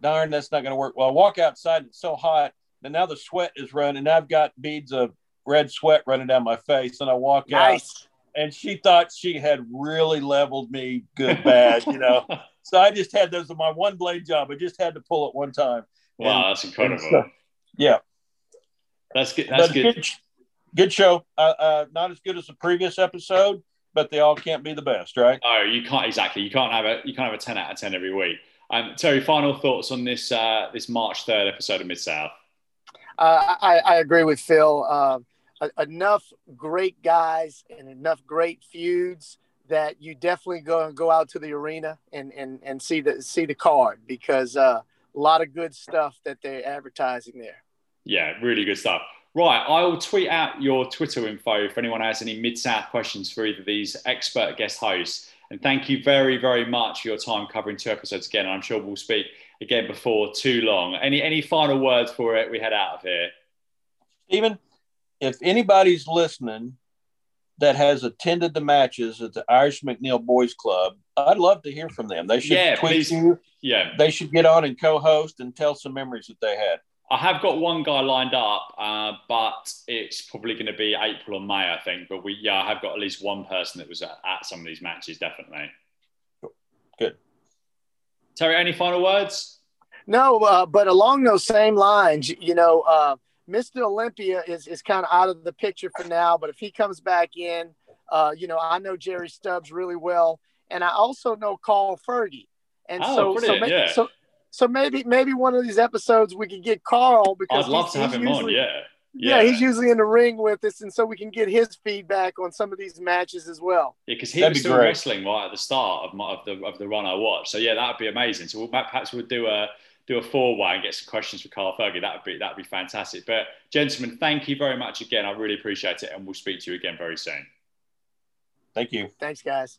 Darn, that's not going to work. Well, I walk outside, it's so hot, and now the sweat is running. I've got beads of red sweat running down my face, and I walk out, and she thought she had really leveled me good bad, you know. So I just had those in my one blade job. I just had to pull it one time. wow, that's incredible. so- Yeah, That's good. That's good. good. Good show. Uh, uh, not as good as the previous episode, but they all can't be the best, right? Oh, you can't exactly. You can't have a you can't have a ten out of ten every week. Um, Terry, final thoughts on this uh, this March third episode of Mid South. Uh, I, I agree with Phil. A- enough great guys and enough great feuds that you definitely go go out to the arena and and, and see the see the card because uh, a lot of good stuff that they're advertising there. Yeah, really good stuff. Right, I will tweet out your Twitter info if anyone has any Mid South questions for either of these expert guest hosts. And thank you very, very much for your time covering two episodes again. I'm sure we'll speak again before too long. Any any final words for it? We head out of here. Stephen, if anybody's listening that has attended the matches at the Irish McNeil Boys Club, I'd love to hear from them. They should Yeah, tweet please. you. Yeah, They should get on and co-host and tell some memories that they had. I have got one guy lined up, uh, but it's probably going to be April or May, I think. But we, yeah, I have got at least one person that was at, at some of these matches, definitely. Good. Terry, any final words? No, uh, but along those same lines, you know, uh, Mr. Olympia is, is kind of out of the picture for now. But if he comes back in, uh, you know, I know Jerry Stubbs really well, and I also know Carl Fergie. And Oh, so, so, brilliant, yeah. so, so maybe maybe one of these episodes we could get Carl because I'd love he's- to have he's him on. usually- Yeah. yeah, he's usually in the ring with us, and so we can get his feedback on some of these matches as well. Yeah, because he That'd was be still great. wrestling right at the start of, my, of the of the run I watched. So yeah, that would be amazing. So we'll, perhaps we'll do a do a four way and get some questions for Carl Fergie. That would be that would be fantastic. But gentlemen, thank you very much again. I really appreciate it, and we'll speak to you again very soon. Thank you. Thanks, guys.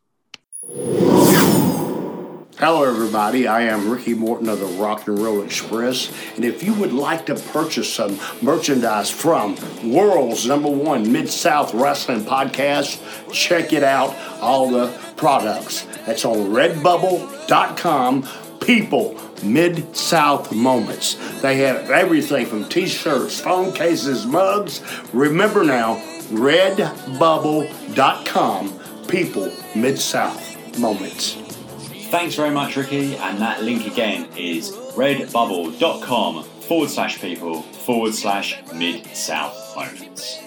Hello, everybody. I am Ricky Morton of the Rock and Roll Express. And if you would like to purchase some merchandise from World's number one Mid South Wrestling podcast, check it out. All the products. That's on redbubble.com. People, Mid South Moments. They have everything from t shirts, phone cases, mugs. Remember now, redbubble.com. People, Mid South Moments. Thanks very much, Ricky. And that link again is redbubble.com forward slash people forward slash mid south moments.